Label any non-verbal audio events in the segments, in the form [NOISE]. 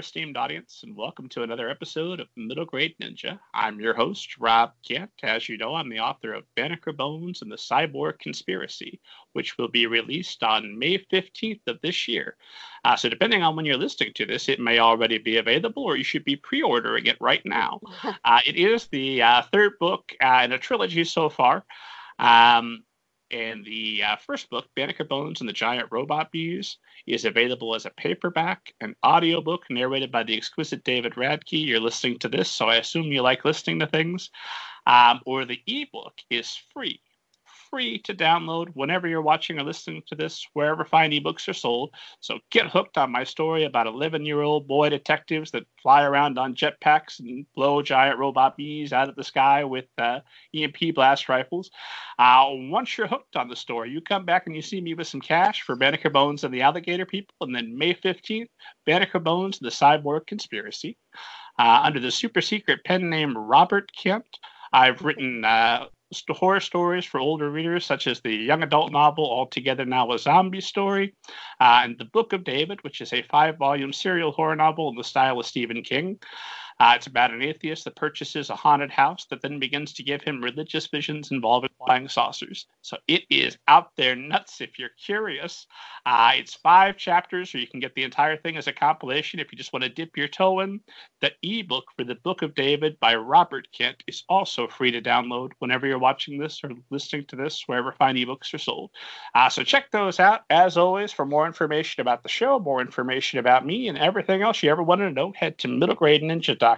Esteemed audience, and welcome to another episode of Middle Grade Ninja. I'm your host, Rob Kent. As you know, I'm the author of Banneker Bones and the Cyborg Conspiracy, which will be released on May 15th of this year. Uh, so, depending on when you're listening to this, it may already be available, or you should be pre ordering it right now. [LAUGHS] uh, it is the uh, third book uh, in a trilogy so far. Um, and the uh, first book, Banneker Bones and the Giant Robot Bees, is available as a paperback, an audiobook narrated by the exquisite David Radke. You're listening to this, so I assume you like listening to things. Um, or the ebook is free free to download whenever you're watching or listening to this, wherever fine ebooks are sold. So get hooked on my story about 11 year old boy detectives that fly around on jetpacks and blow giant robot bees out of the sky with uh, EMP blast rifles. Uh, once you're hooked on the story, you come back and you see me with some cash for Banneker Bones and the Alligator People. And then May 15th, Banneker Bones and the Cyborg Conspiracy. Uh, under the super secret pen name Robert Kent, I've written uh, horror stories for older readers, such as the young adult novel All Together Now a Zombie Story, uh, and The Book of David, which is a five volume serial horror novel in the style of Stephen King. Uh, it's about an atheist that purchases a haunted house that then begins to give him religious visions involving flying saucers. So it is out there nuts if you're curious. Uh, it's five chapters, or you can get the entire thing as a compilation if you just want to dip your toe in. The ebook for the Book of David by Robert Kent is also free to download whenever you're watching this or listening to this, wherever fine ebooks are sold. Uh, so check those out. As always, for more information about the show, more information about me, and everything else you ever wanted to know, head to middlegradeninja.com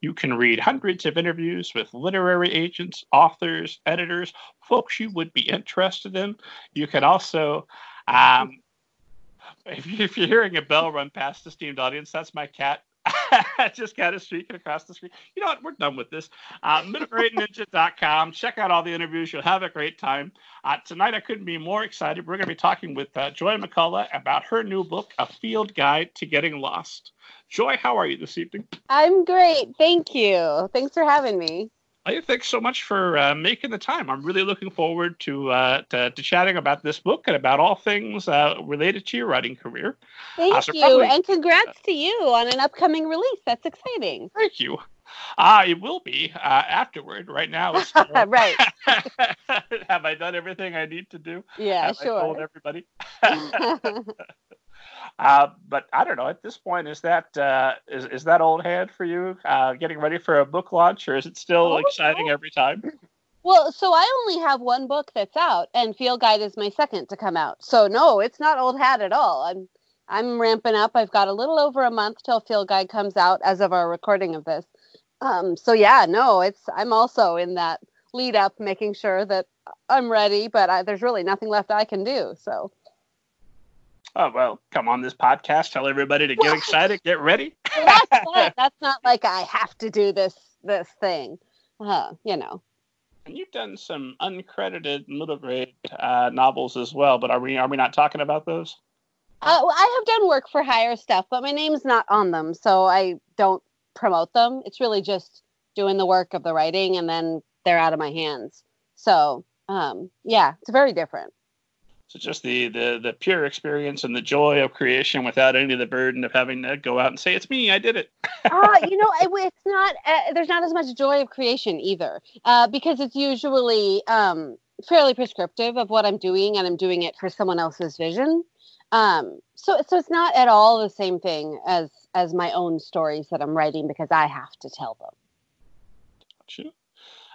you can read hundreds of interviews with literary agents, authors, editors, folks you would be interested in. You can also, um, [LAUGHS] if, you're hearing a bell run past the esteemed audience, that's my cat [LAUGHS] just kind of streaking across the screen. You know what? We're done with this. Uh, MiddleGradeNinja.com. Check out all the interviews. You'll have a great time. Uh, tonight, I couldn't be more excited. We're going to be talking with uh, Joy McCullough about her new book, A Field Guide to Getting Lost. Joy, how are you this evening? I'm great. Thank you. Thanks for having me. Hey, thanks so much for uh, making the time. I'm really looking forward to, uh, to, to chatting about this book and about all things uh, related to your writing career. Thank uh, so you, probably, and congrats to you on an upcoming release. That's exciting. Thank you. Uh, it will be uh, afterward. Right now, it's [LAUGHS] right. [LAUGHS] Have I done everything I need to do? Yeah, Have sure. I told everybody. [LAUGHS] Uh, but I don't know. At this point, is that uh, is is that old hand for you? Uh, getting ready for a book launch, or is it still oh, exciting no. every time? Well, so I only have one book that's out, and Field Guide is my second to come out. So no, it's not old hat at all. I'm I'm ramping up. I've got a little over a month till Field Guide comes out as of our recording of this. Um, so yeah, no, it's I'm also in that lead up, making sure that I'm ready. But I, there's really nothing left I can do. So oh well come on this podcast. Tell everybody to get excited get ready. That's, not, that's not like i have to do this this thing. Uh, you know. And you've done some uncredited middle grade uh, novels as well but are we are we not talking about those? Uh, well, i have done work for hire stuff but my name's not on them so i don't promote them. It's really just doing the work of the writing and then they're out of my hands. So um, yeah it's very different so just the, the the pure experience and the joy of creation without any of the burden of having to go out and say it's me, I did it. [LAUGHS] uh, you know, it's not. Uh, there's not as much joy of creation either, uh, because it's usually um, fairly prescriptive of what I'm doing, and I'm doing it for someone else's vision. Um, so so it's not at all the same thing as as my own stories that I'm writing because I have to tell them. Gotcha.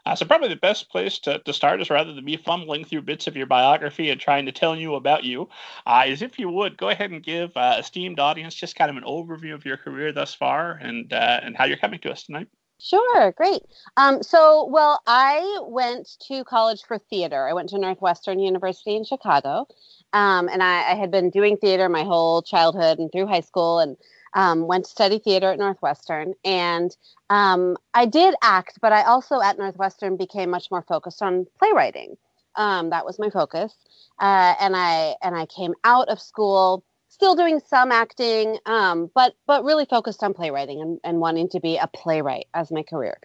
Uh, so probably the best place to, to start is rather than me fumbling through bits of your biography and trying to tell you about you, uh, is if you would go ahead and give uh, esteemed audience just kind of an overview of your career thus far and uh, and how you're coming to us tonight. Sure, great. Um, so, well, I went to college for theater. I went to Northwestern University in Chicago, um, and I, I had been doing theater my whole childhood and through high school, and um, went to study theater at Northwestern, and um, I did act, but I also at Northwestern became much more focused on playwriting. Um, that was my focus, uh, and I and I came out of school still doing some acting, um, but but really focused on playwriting and, and wanting to be a playwright as my career.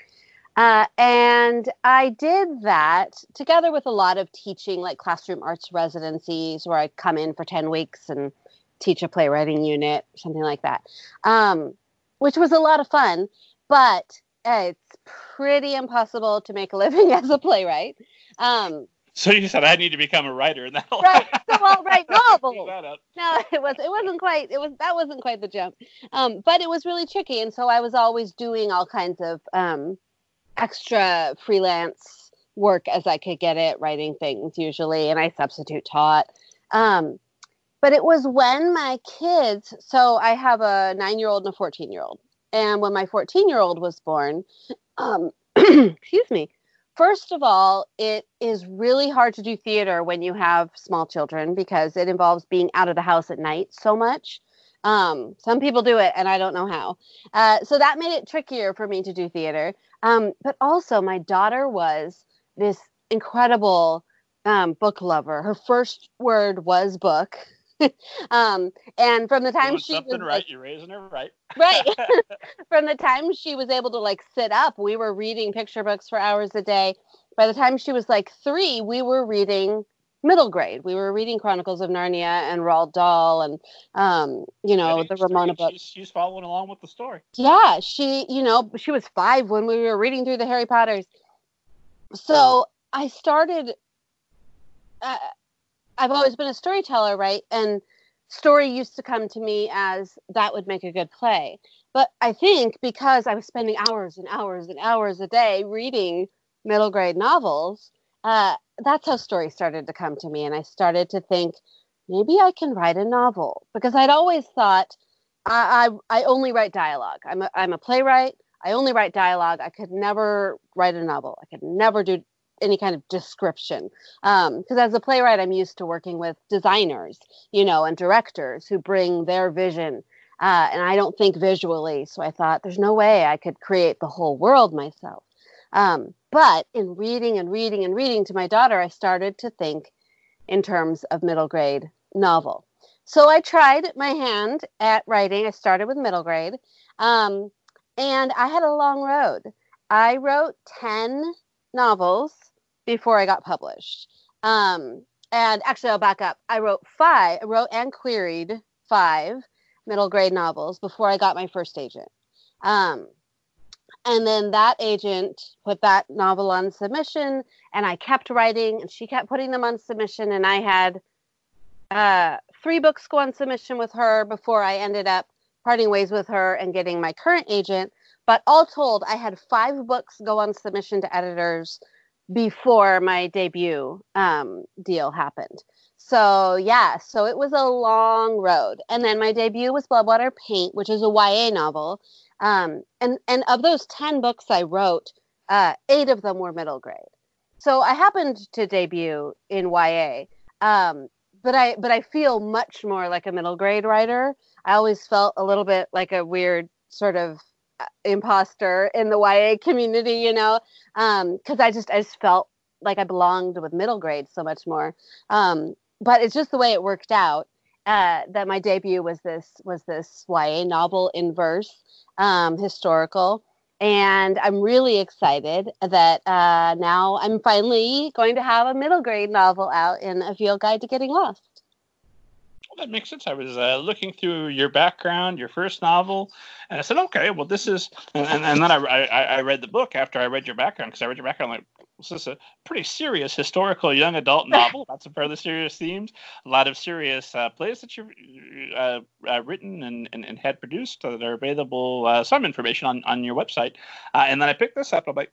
Uh, and I did that together with a lot of teaching, like classroom arts residencies, where I'd come in for 10 weeks and teach a playwriting unit, something like that, um, which was a lot of fun. But uh, it's pretty impossible to make a [LAUGHS] living as a playwright. Um, so you said I need to become a writer, and that right. So I'll write [LAUGHS] novels. no, it was it wasn't quite it was that wasn't quite the jump, um, but it was really tricky, and so I was always doing all kinds of um, extra freelance work as I could get it, writing things usually, and I substitute taught. Um, but it was when my kids, so I have a nine year old and a 14 year old. And when my 14 year old was born, um, [CLEARS THROAT] excuse me, first of all, it is really hard to do theater when you have small children because it involves being out of the house at night so much. Um, some people do it, and I don't know how. Uh, so that made it trickier for me to do theater. Um, but also, my daughter was this incredible um, book lover. Her first word was book. [LAUGHS] um, and from the time she something was right, like, you're raising her right. [LAUGHS] right. [LAUGHS] from the time she was able to like sit up, we were reading picture books for hours a day. By the time she was like three, we were reading middle grade. We were reading Chronicles of Narnia and Roald Dahl and um, you know, the Ramona book. She's, she's, following along with the story. Yeah, she, you know, she was five when we were reading through the Harry Potters. So I started. Uh, I've always been a storyteller, right? And story used to come to me as that would make a good play. But I think because I was spending hours and hours and hours a day reading middle grade novels, uh, that's how story started to come to me. And I started to think maybe I can write a novel because I'd always thought I, I, I only write dialogue. I'm a, I'm a playwright. I only write dialogue. I could never write a novel. I could never do any kind of description. Because um, as a playwright i'm used to working with designers you know and directors who bring their vision uh, and i don't think visually so i thought there's no way i could create the whole world myself. Um, but in reading and reading and reading to my daughter i started to think in terms of middle grade novel. So i tried my hand at writing. I started with middle grade um, and i had a long road. I wrote 10 novels before I got published. Um, and actually, I'll back up. I wrote five, wrote and queried five middle grade novels before I got my first agent. Um, and then that agent put that novel on submission, and I kept writing, and she kept putting them on submission, and I had uh, three books go on submission with her before I ended up parting ways with her and getting my current agent. But all told, I had five books go on submission to editors before my debut um, deal happened. So yeah, so it was a long road, and then my debut was Blood Water Paint, which is a YA novel. Um, and and of those ten books I wrote, uh, eight of them were middle grade. So I happened to debut in YA, um, but I but I feel much more like a middle grade writer. I always felt a little bit like a weird sort of imposter in the YA community, you know, because um, I just I just felt like I belonged with middle grade so much more. Um, but it's just the way it worked out uh, that my debut was this was this YA novel in verse, um, historical, and I'm really excited that uh, now I'm finally going to have a middle grade novel out in a field guide to getting lost that makes sense. I was uh, looking through your background, your first novel, and I said, okay, well, this is, and, and, and then I, I, I, read the book after I read your background because I read your background like, this is a pretty serious historical young adult novel. [LAUGHS] Lots of fairly serious themes, a lot of serious uh, plays that you've uh, uh, written and, and, and, had produced that are available. Uh, some information on, on your website, uh, and then I picked this up. I'm like,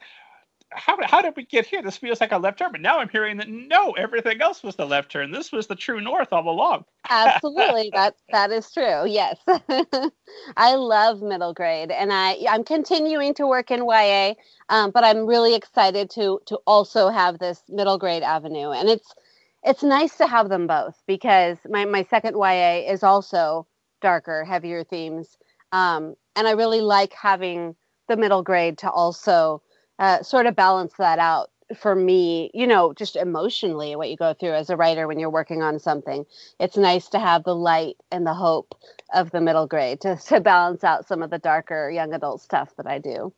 how, how did we get here? This feels like a left turn, but now I'm hearing that no, everything else was the left turn. This was the true north all along. [LAUGHS] Absolutely, that that is true. Yes, [LAUGHS] I love middle grade, and I I'm continuing to work in YA, um, but I'm really excited to to also have this middle grade avenue, and it's it's nice to have them both because my my second YA is also darker, heavier themes, um, and I really like having the middle grade to also uh, sort of balance that out for me, you know, just emotionally, what you go through as a writer when you're working on something. It's nice to have the light and the hope of the middle grade to, [LAUGHS] to balance out some of the darker young adult stuff that I do.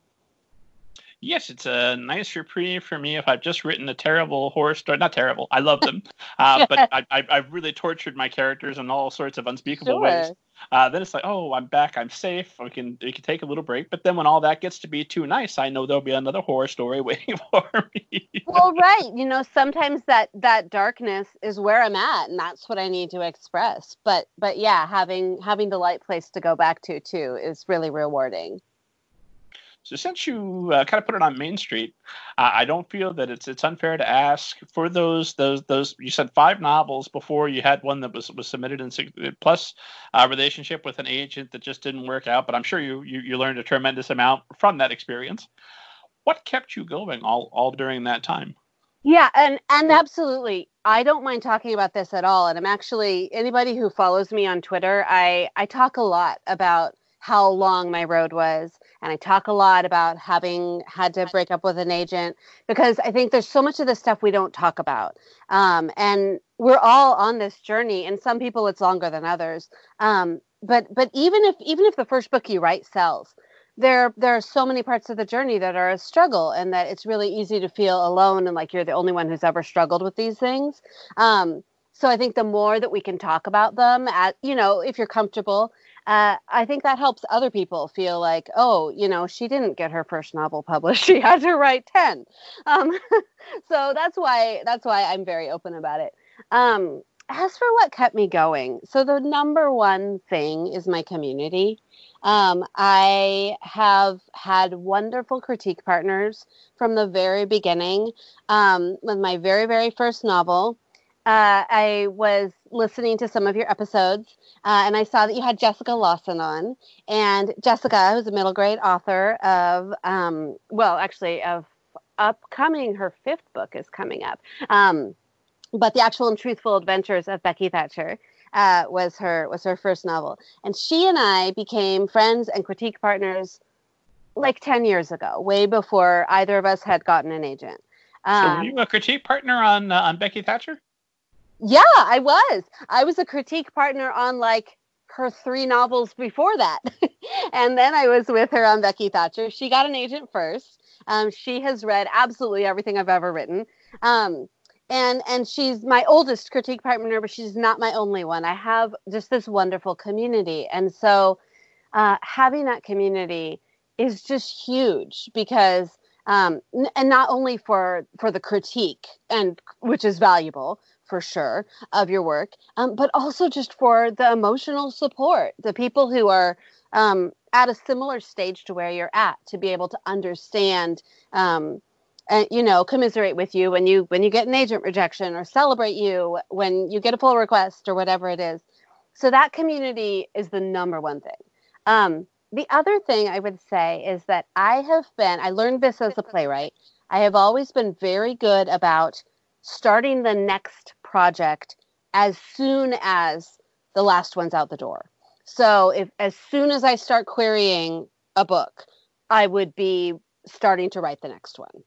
Yes, it's a nice reprieve for me if I've just written a terrible horror story. Not terrible, I love them, [LAUGHS] uh, but I, I, have really tortured my characters in all sorts of unspeakable sure. ways. Uh, then it's like, oh, I'm back, I'm safe. We can we can take a little break. But then when all that gets to be too nice, I know there'll be another horror story [LAUGHS] waiting for me. well, right, you know, sometimes that that darkness is where I'm at, and that's what I need to express. But but yeah, having having the light place to go back to too is really rewarding. So since you uh, kind of put it on Main Street, uh, I don't feel that it's it's unfair to ask for those those those. You said five novels before you had one that was was submitted in plus a relationship with an agent that just didn't work out. But I'm sure you, you you learned a tremendous amount from that experience. What kept you going all all during that time? Yeah, and and absolutely. I don't mind talking about this at all. And I'm actually anybody who follows me on Twitter, I I talk a lot about how long my road was. And I talk a lot about having had to break up with an agent because I think there's so much of this stuff we don't talk about. Um, and we're all on this journey, and some people it's longer than others. Um, but but even if even if the first book you write sells, there there are so many parts of the journey that are a struggle and that it's really easy to feel alone and like you're the only one who's ever struggled with these things um, so i think the more that we can talk about them at you know if you're comfortable uh, I think that helps other people feel like, oh, you know, she didn't get her first novel published; [LAUGHS] she had to write ten. Um, [LAUGHS] so that's why that's why I'm very open about it. Um, as for what kept me going, so the number one thing is my community. Um, I have had wonderful critique partners from the very beginning. Um, with my very, very first novel, uh, I was listening to some of your episodes, uh, and I saw that you had Jessica Lawson on. And Jessica, who's a middle grade author of, um, well, actually, of upcoming, her fifth book is coming up. Um, but the actual and truthful adventures of Becky Thatcher. Uh, was her was her first novel, and she and I became friends and critique partners like ten years ago, way before either of us had gotten an agent. Um, so were um, you a critique partner on uh, on Becky Thatcher? Yeah, I was. I was a critique partner on like her three novels before that. [LAUGHS] and then I was with her on Becky Thatcher. She got an agent first. Um, she has read absolutely everything I've ever written. Um, and and she's my oldest critique partner, but she's not my only one. I have just this wonderful community, and so uh, having that community is just huge because um, and not only for for the critique and which is valuable, for sure of your work, um, but also just for the emotional support, the people who are um, at a similar stage to where you're at, to be able to understand, um, and you know, commiserate with you when you when you get an agent rejection, or celebrate you when you get a pull request, or whatever it is. So that community is the number one thing. Um, the other thing I would say is that I have been, I learned this as a playwright. I have always been very good about starting the next project as soon as the last one's out the door. So if as soon as I start querying a book, I would be starting to write the next one.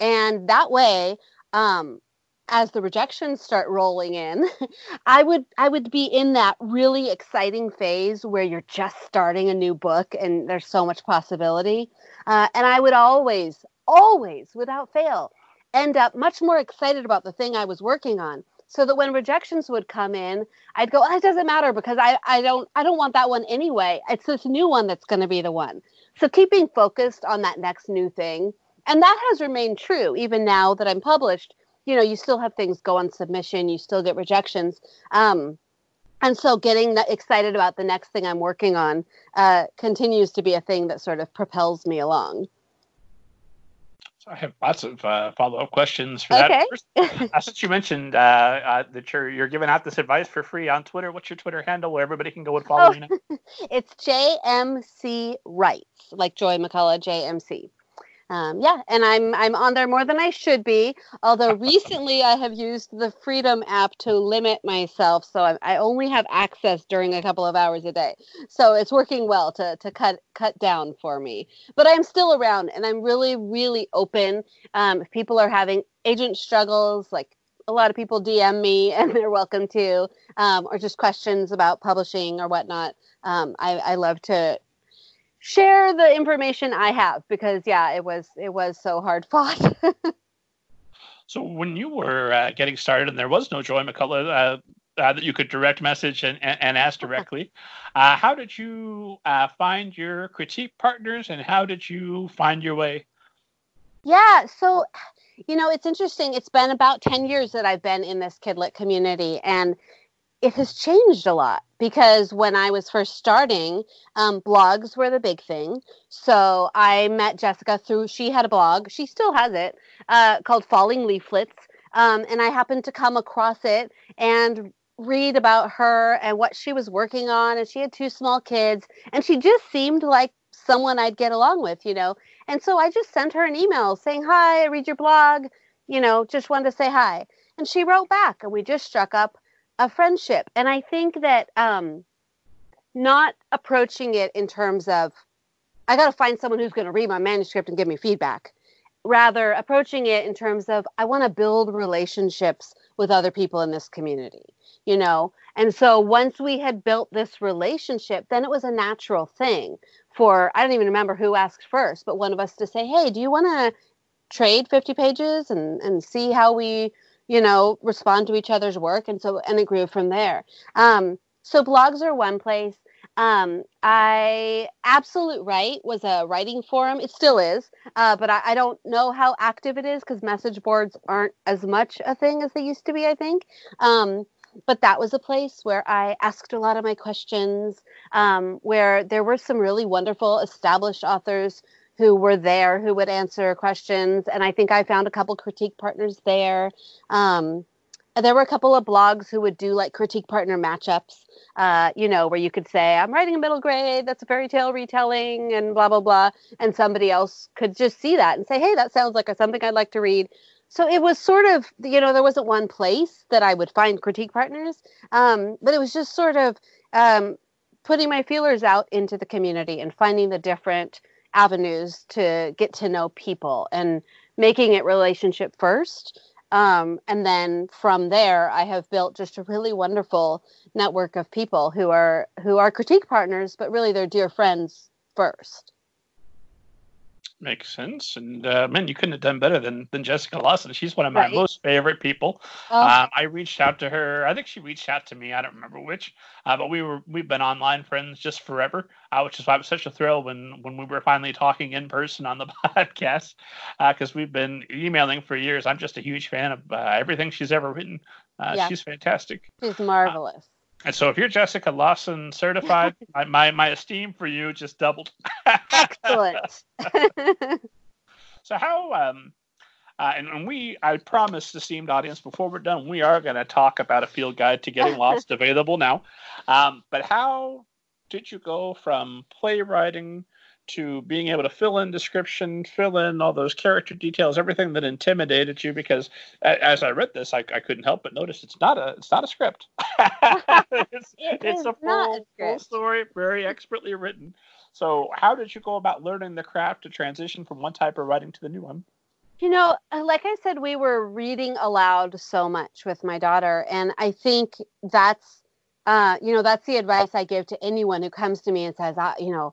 And that way, um, as the rejections start rolling in, [LAUGHS] I would I would be in that really exciting phase where you're just starting a new book and there's so much possibility. Uh, and I would always, always, without fail, end up much more excited about the thing I was working on. So that when rejections would come in, I'd go, oh, it doesn't matter because I, I don't I don't want that one anyway. It's this new one that's going to be the one. So keeping focused on that next new thing, and that has remained true even now that I'm published. You know, you still have things go on submission, you still get rejections. Um, and so getting excited about the next thing I'm working on uh, continues to be a thing that sort of propels me along. So I have lots of uh, follow-up questions for okay. that. First, uh, since you mentioned uh, uh, that you're you're giving out this advice for free on Twitter, what's your Twitter handle where everybody can go and follow oh, you now? [LAUGHS] it's JMC Writes, like Joy McCullough, JMC um, yeah, and I'm I'm on there more than I should be. Although [LAUGHS] recently I have used the Freedom app to limit myself, so I, I, only have access during a couple of hours a day. So it's working well to to cut cut down for me. But I'm still around, and I'm really really open. Um, if people are having agent struggles, like a lot of people DM me, [LAUGHS] and they're welcome to, um, or just questions about publishing or whatnot. Um, I, I love to share the information I have because yeah, it was it was so hard fought. [LAUGHS] so when you were uh, getting started and there was no Joy McCullough uh, uh, that you could direct message and, and, and ask directly, uh, how did you uh, find your critique partners and how did you find your way? Yeah, so you know it's interesting. It's been about ten years that I've been in this Kidlit community and it has changed a lot because when I was first starting, um, blogs were the big thing. So I met Jessica through, she had a blog, she still has it, uh, called Falling Leaflets. Um, and I happened to come across it and read about her and what she was working on. And she had two small kids, and she just seemed like someone I'd get along with, you know. And so I just sent her an email saying, Hi, I read your blog, you know, just wanted to say hi. And she wrote back, and we just struck up a friendship. And I think that um, not approaching it in terms of, I got to find someone who's going to read my manuscript and give me feedback. Rather, approaching it in terms of, I want to build relationships with other people in this community, you know? And so once we had built this relationship, then it was a natural thing for, I don't even remember who asked first, but one of us to say, hey, do you want to trade 50 pages and, and see how we you know, respond to each other's work. And so, and it grew from there. Um, so blogs are one place. Um, I Absolute Write was a writing forum. It still is, uh, but I, I, don't know how active it is because message boards aren't as much a thing as they used to be. I think. Um, but that was a place where I asked a lot of my questions, um, where there were some really wonderful established authors who were there who would answer questions. And I think I found a couple critique partners there. Um, there were a couple of blogs who would do like critique partner matchups, uh, you know, where you could say, I'm writing a middle grade, that's a fairy tale retelling, and blah, blah, blah. And somebody else could just see that and say, hey, that sounds like something I'd like to read. So it was sort of, you know, there wasn't one place that I would find critique partners, um, but it was just sort of um, putting my feelers out into the community and finding the different avenues to get to know people and making it relationship first. Um, and then from there, I have built just a really wonderful network of people who are who are critique partners, but really they're dear friends first. Makes sense. And uh, man, you couldn't have done better than, than Jessica Lawson. She's one of my right. most favorite people. Oh. Um, I reached out to her. I think she reached out to me. I don't remember which, uh, but we were we've been online friends just forever, uh, which is why it was such a thrill when when we were finally talking in person on the [LAUGHS] podcast because uh, we've been emailing for years. I'm just a huge fan of uh, everything she's ever written. Uh, yeah. She's fantastic. She's marvelous. And so if you're Jessica Lawson certified, [LAUGHS] my, my, my esteem for you just doubled. Excellent. [LAUGHS] so how um uh, and, and, we I promise the esteemed audience before we're done, we are going to talk about a field guide to getting lost [LAUGHS] available now. Um, but how did you go from playwriting to being able to fill in description, fill in all those character details, everything that intimidated you. Because as I read this, I, I couldn't help but notice it's not a it's not a script. [LAUGHS] it's, [LAUGHS] it it's a full, a full story, very expertly written. So, how did you go about learning the craft to transition from one type of writing to the new one? You know, uh, like I said, we were reading aloud so much with my daughter, and I think that's, uh, you know, that's the advice I give to anyone who comes to me and says, uh, you know,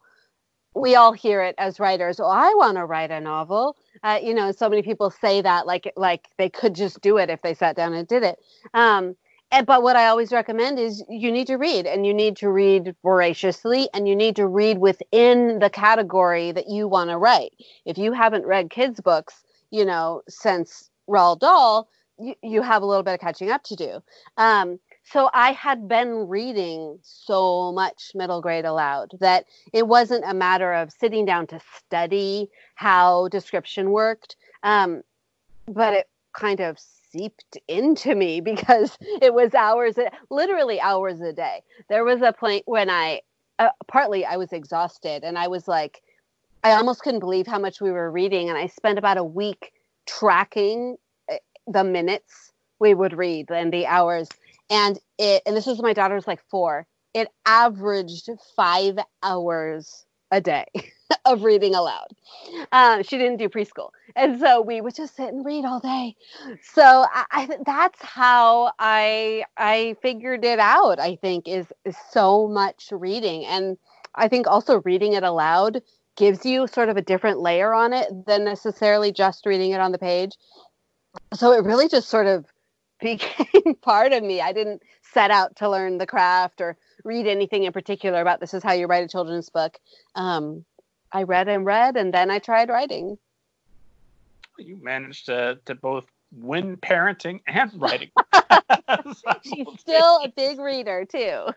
we all hear it as writers. Oh, I want to write a novel. Uh, you know, so many people say that like like they could just do it if they sat down and did it. Um, and, but what I always recommend is you need to read, and you need to read voraciously, and you need to read within the category that you want to write. If you haven't read kids' books, you know, since Roald Dahl, you, you have a little bit of catching up to do. Um, so I had been reading so much middle grade aloud that it wasn't a matter of sitting down to study how description worked, um, but it kind of seeped into me [LAUGHS] because it was hours, literally hours a day. There was a point when I, uh, partly I was exhausted and I was like, I almost couldn't believe how much we were reading, and I spent about a week tracking eh, the minutes we would read and the hours and it and this was my daughter's like four it averaged five hours a day [LAUGHS] of reading aloud. Um, she didn't do preschool, and so we would just sit and read all day. So I, I, that's how I I figured it out. I think is, is so much reading, and I think also reading it aloud gives you sort of a different layer on it than necessarily just reading it on the page. So it really just sort of became [LAUGHS] part of me. I didn't set out to learn the craft or read anything in particular about this is how you write a children's book. Um, I read and read, and then I tried writing. You managed to to both win parenting and [LAUGHS] writing. She's [LAUGHS] still a big reader too.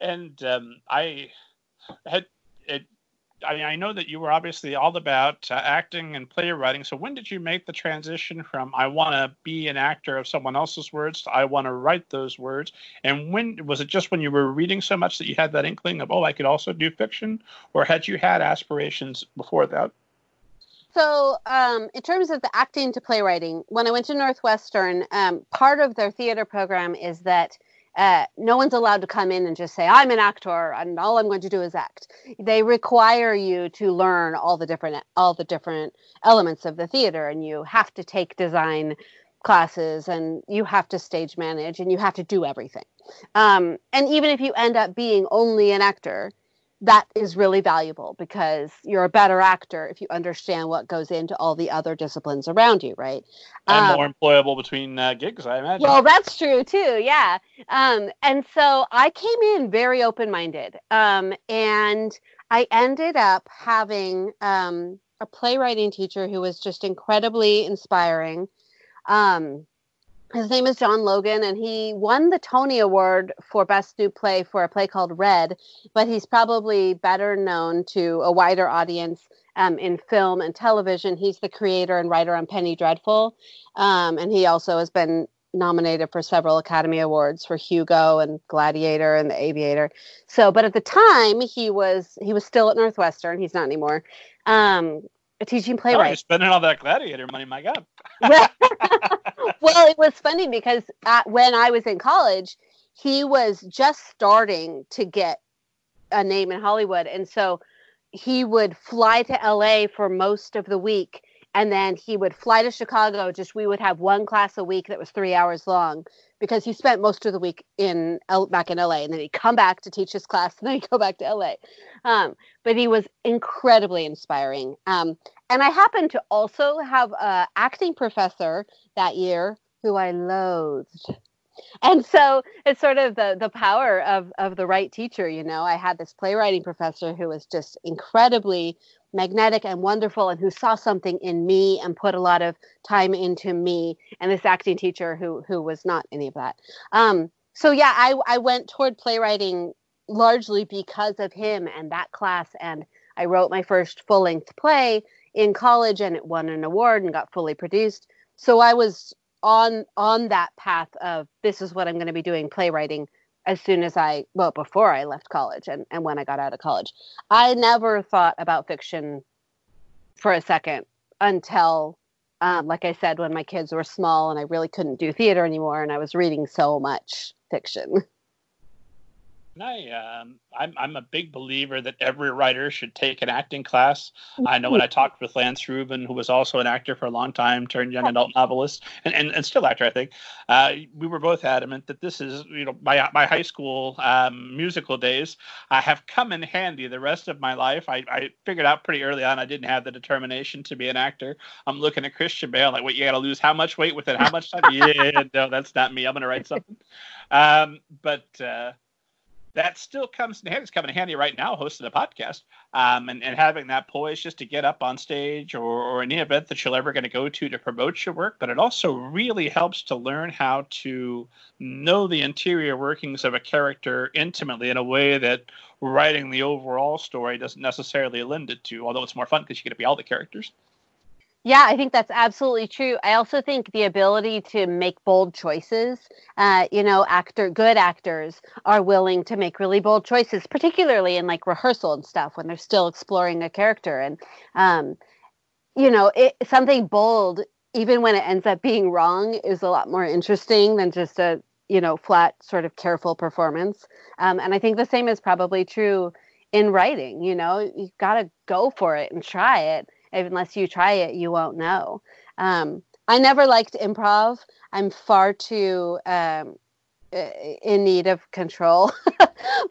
and um, I had I, I know that you were obviously all about uh, acting and playwriting. So when did you make the transition from I want to be an actor of someone else's words to I want to write those words? And when was it just when you were reading so much that you had that inkling of oh I could also do fiction, or had you had aspirations before that? So, um, in terms of the acting to playwriting, when I went to Northwestern, um, part of their theater program is that uh, no one's allowed to come in and just say i'm an actor and all i'm going to do is act. They require you to learn all the different all the different elements of the theater and you have to take design classes and you have to stage manage and you have to do everything. Um, and even if you end up being only an actor that is really valuable because you're a better actor if you understand what goes into all the other disciplines around you, right? And um, more employable between uh, gigs, I imagine. Well, that's true too, yeah. Um, and so I came in very open minded, um, and I ended up having um, a playwriting teacher who was just incredibly inspiring. Um, his name is John Logan, and he won the Tony Award for Best New Play for a play called Red, but he's probably better known to a wider audience um, in film and television. He's the creator and writer on Penny Dreadful, um, and he also has been nominated for several Academy Awards for Hugo and Gladiator and The Aviator. So, but at the time, he was he was still at Northwestern. He's not anymore. Um, teaching playwright. Oh, you're spending all that gladiator money, my God. [LAUGHS] [LAUGHS] well, it was funny because when I was in college, he was just starting to get a name in Hollywood, and so he would fly to LA for most of the week, and then he would fly to Chicago. Just we would have one class a week that was three hours long because he spent most of the week in L- back in LA, and then he'd come back to teach his class, and then he'd go back to LA. Um, but he was incredibly inspiring. Um, and I happened to also have an acting professor that year who I loathed. And so it's sort of the the power of of the right teacher, you know. I had this playwriting professor who was just incredibly magnetic and wonderful and who saw something in me and put a lot of time into me and this acting teacher who who was not any of that um, so yeah i i went toward playwriting largely because of him and that class and i wrote my first full-length play in college and it won an award and got fully produced so i was on on that path of this is what i'm going to be doing playwriting as soon as I, well, before I left college and, and when I got out of college. I never thought about fiction for a second until, um, like I said, when my kids were small and I really couldn't do theater anymore and I was reading so much fiction. I, um, I'm, I'm a big believer that every writer should take an acting class. I know when I talked with Lance Rubin, who was also an actor for a long time, turned young adult novelist, and, and, and still actor, I think. Uh, we were both adamant that this is, you know, my my high school um, musical days I have come in handy the rest of my life. I, I figured out pretty early on I didn't have the determination to be an actor. I'm looking at Christian Bale like, what, you got to lose how much weight with it? how much time? [LAUGHS] yeah, no, that's not me. I'm going to write something. Um, but uh, that still comes in handy. It's coming in handy right now, hosting a podcast um, and, and having that poise just to get up on stage or, or any event that you're ever going to go to to promote your work. But it also really helps to learn how to know the interior workings of a character intimately in a way that writing the overall story doesn't necessarily lend it to, although it's more fun because you get to be all the characters. Yeah, I think that's absolutely true. I also think the ability to make bold choices, uh, you know, actor, good actors are willing to make really bold choices, particularly in like rehearsal and stuff when they're still exploring a character. And, um, you know, it, something bold, even when it ends up being wrong, is a lot more interesting than just a, you know, flat sort of careful performance. Um, and I think the same is probably true in writing. You know, you've got to go for it and try it. Unless you try it, you won't know. Um, I never liked improv. I'm far too um, in need of control. [LAUGHS]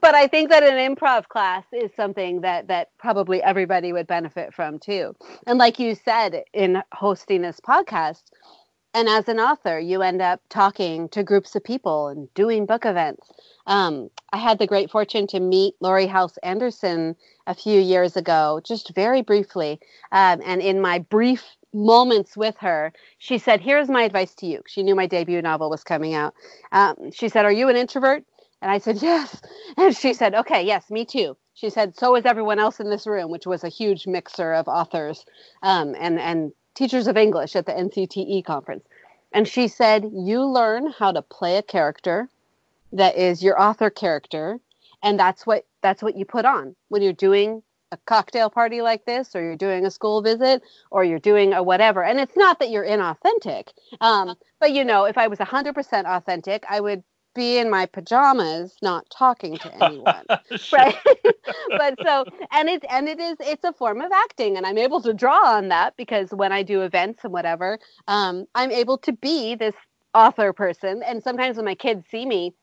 but I think that an improv class is something that that probably everybody would benefit from too. And like you said in hosting this podcast, and as an author, you end up talking to groups of people and doing book events. Um, I had the great fortune to meet Laurie Halse Anderson a few years ago, just very briefly. Um, and in my brief moments with her, she said, Here's my advice to you. She knew my debut novel was coming out. Um, she said, Are you an introvert? And I said, [LAUGHS] Yes. And she said, Okay, yes, me too. She said, So is everyone else in this room, which was a huge mixer of authors um, and, and teachers of English at the NCTE conference. And she said, You learn how to play a character that is your author character. And that's what that's what you put on when you're doing a cocktail party like this or you're doing a school visit or you're doing a whatever and it's not that you're inauthentic um, but you know if i was 100% authentic i would be in my pajamas not talking to anyone [LAUGHS] right [LAUGHS] but so and it and it is it's a form of acting and i'm able to draw on that because when i do events and whatever um, i'm able to be this author person and sometimes when my kids see me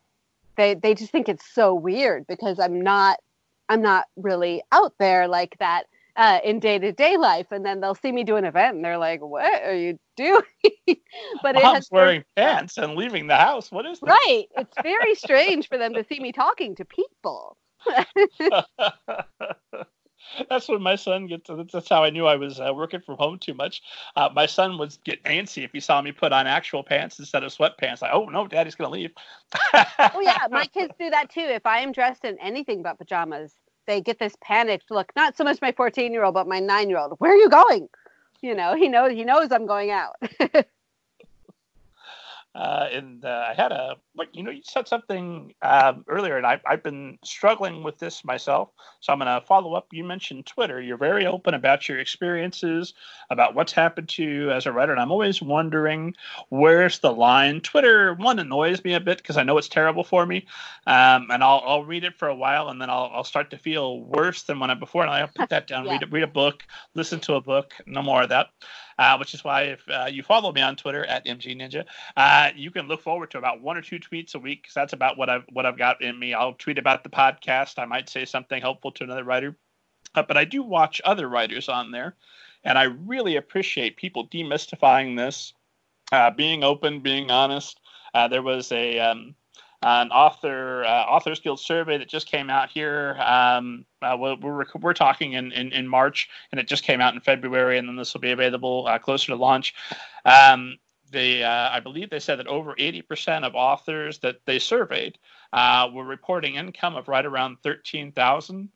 they they just think it's so weird because i'm not I'm not really out there like that uh, in day to day life. And then they'll see me do an event and they're like, "What are you doing?" [LAUGHS] but Mom's it has wearing been, pants and leaving the house. What is that? Right. It's very [LAUGHS] strange for them to see me talking to people. [LAUGHS] [LAUGHS] that's when my son gets. That's how I knew I was uh, working from home too much. Uh, my son would get antsy if he saw me put on actual pants instead of sweatpants. Like, oh no, Daddy's gonna leave. oh yeah, [LAUGHS] my kids do that too. If I am dressed in anything but pajamas, they get this panicked look. Not so much my 14 year old, but my nine year old. Where are you going? You know, he knows he knows I'm going out. [LAUGHS] Uh, and uh, I had a, like, you know, you said something um, earlier, and I, I've been struggling with this myself. So I'm going to follow up. You mentioned Twitter. You're very open about your experiences, about what's happened to you as a writer. And I'm always wondering where's the line. Twitter, one, annoys me a bit because I know it's terrible for me. Um, and I'll, I'll read it for a while, and then I'll, I'll start to feel worse than when I before. And I'll put that down, [LAUGHS] yeah. read, read a book, listen to a book, no more of that uh, which is why if uh, you follow me on Twitter at MG Ninja, uh, you can look forward to about one or two tweets a week because that's about what I've what I've got in me. I'll tweet about the podcast. I might say something helpful to another writer, uh, but I do watch other writers on there, and I really appreciate people demystifying this, uh, being open, being honest. Uh, there was a um, an author uh, authors guild survey that just came out here. Um, uh, we're, we're talking in, in, in march and it just came out in february and then this will be available uh, closer to launch. Um, they uh, i believe they said that over 80% of authors that they surveyed uh, were reporting income of right around 13000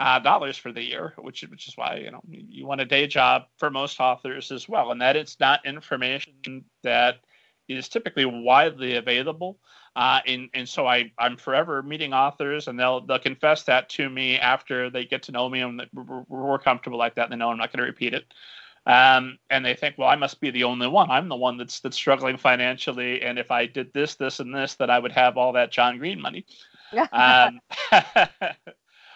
uh, dollars for the year, which which is why you know you want a day job for most authors as well, and that it's not information that is typically widely available. Uh, and, and so I, I'm forever meeting authors, and they'll they'll confess that to me after they get to know me, and we're, we're comfortable like that. And they know I'm not going to repeat it. Um, and they think, well, I must be the only one. I'm the one that's that's struggling financially, and if I did this, this, and this, that I would have all that John Green money, [LAUGHS] um, [LAUGHS]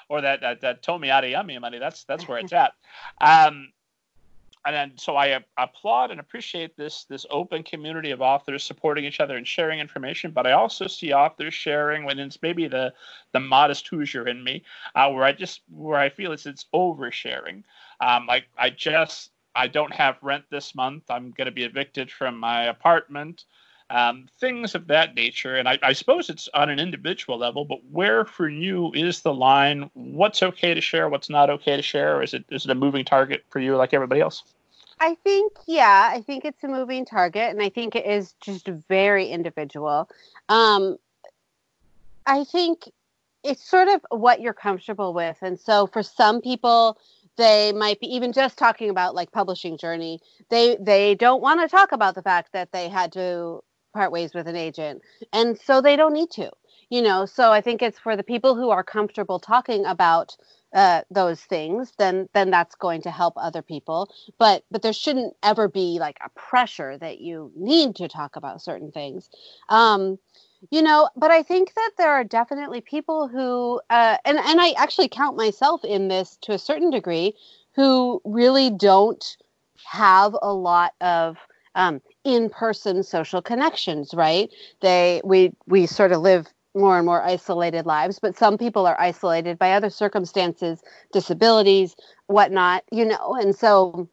or that that, that Tomi Adeyemi money. That's that's where it's at. Um, and then, so I applaud and appreciate this this open community of authors supporting each other and sharing information. But I also see authors sharing when it's maybe the the modest Hoosier in me, uh, where I just where I feel it's it's oversharing. Um, like I just I don't have rent this month. I'm going to be evicted from my apartment. Um, things of that nature. And I, I, suppose it's on an individual level, but where for you is the line? What's okay to share? What's not okay to share? Is it is it a moving target for you like everybody else? I think, yeah, I think it's a moving target, and I think it is just very individual. Um, I think it's sort of what you're comfortable with. And so for some people, they might be even just talking about like publishing journey they they don't want to talk about the fact that they had to part ways with an agent and so they don't need to you know? So i think it's for the people who are comfortable talking about uh, those things then then that's going to help other people. But but there shouldn't ever be like a pressure that you need to talk about certain things. Um you know, but I think that there are definitely people who, uh, and and I actually count myself in this to a certain degree, who really don't have a lot of um, in-person social connections. Right? They we we sort of live more and more isolated lives, but some people are isolated by other circumstances, disabilities, whatnot. You know, and so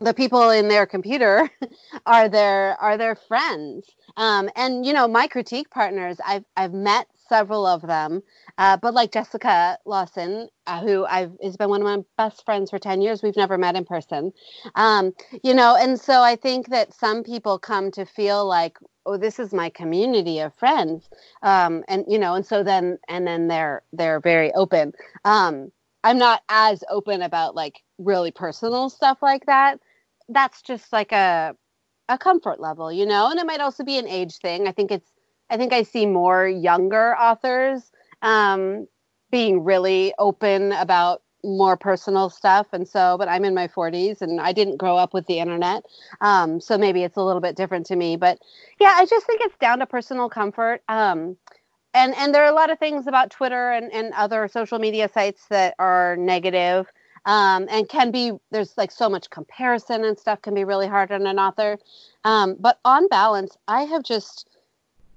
the people in their computer [LAUGHS] are their are their friends um, and you know my critique partners i've i've met several of them uh, but like jessica lawson uh, who i've has been one of my best friends for 10 years we've never met in person. Um, you know and so i think that some people come to feel like oh this is my community of friends um, and you know and so then and then they're they're very open. Um, i'm not as open about like really personal stuff like that. That's just like a a comfort level you know and it might also be an age thing. I think it's i think i see more younger authors um, being really open about more personal stuff. And so but i'm in my 40s and i didn't grow up with the internet. Um, so maybe it's a little bit different to me but yeah i just think it's down to personal comfort. Um, and and there are a lot of things about twitter and, and other social media sites that are negative um, and can be there's like so much comparison and stuff can be really hard on an author. Um, but on balance i have just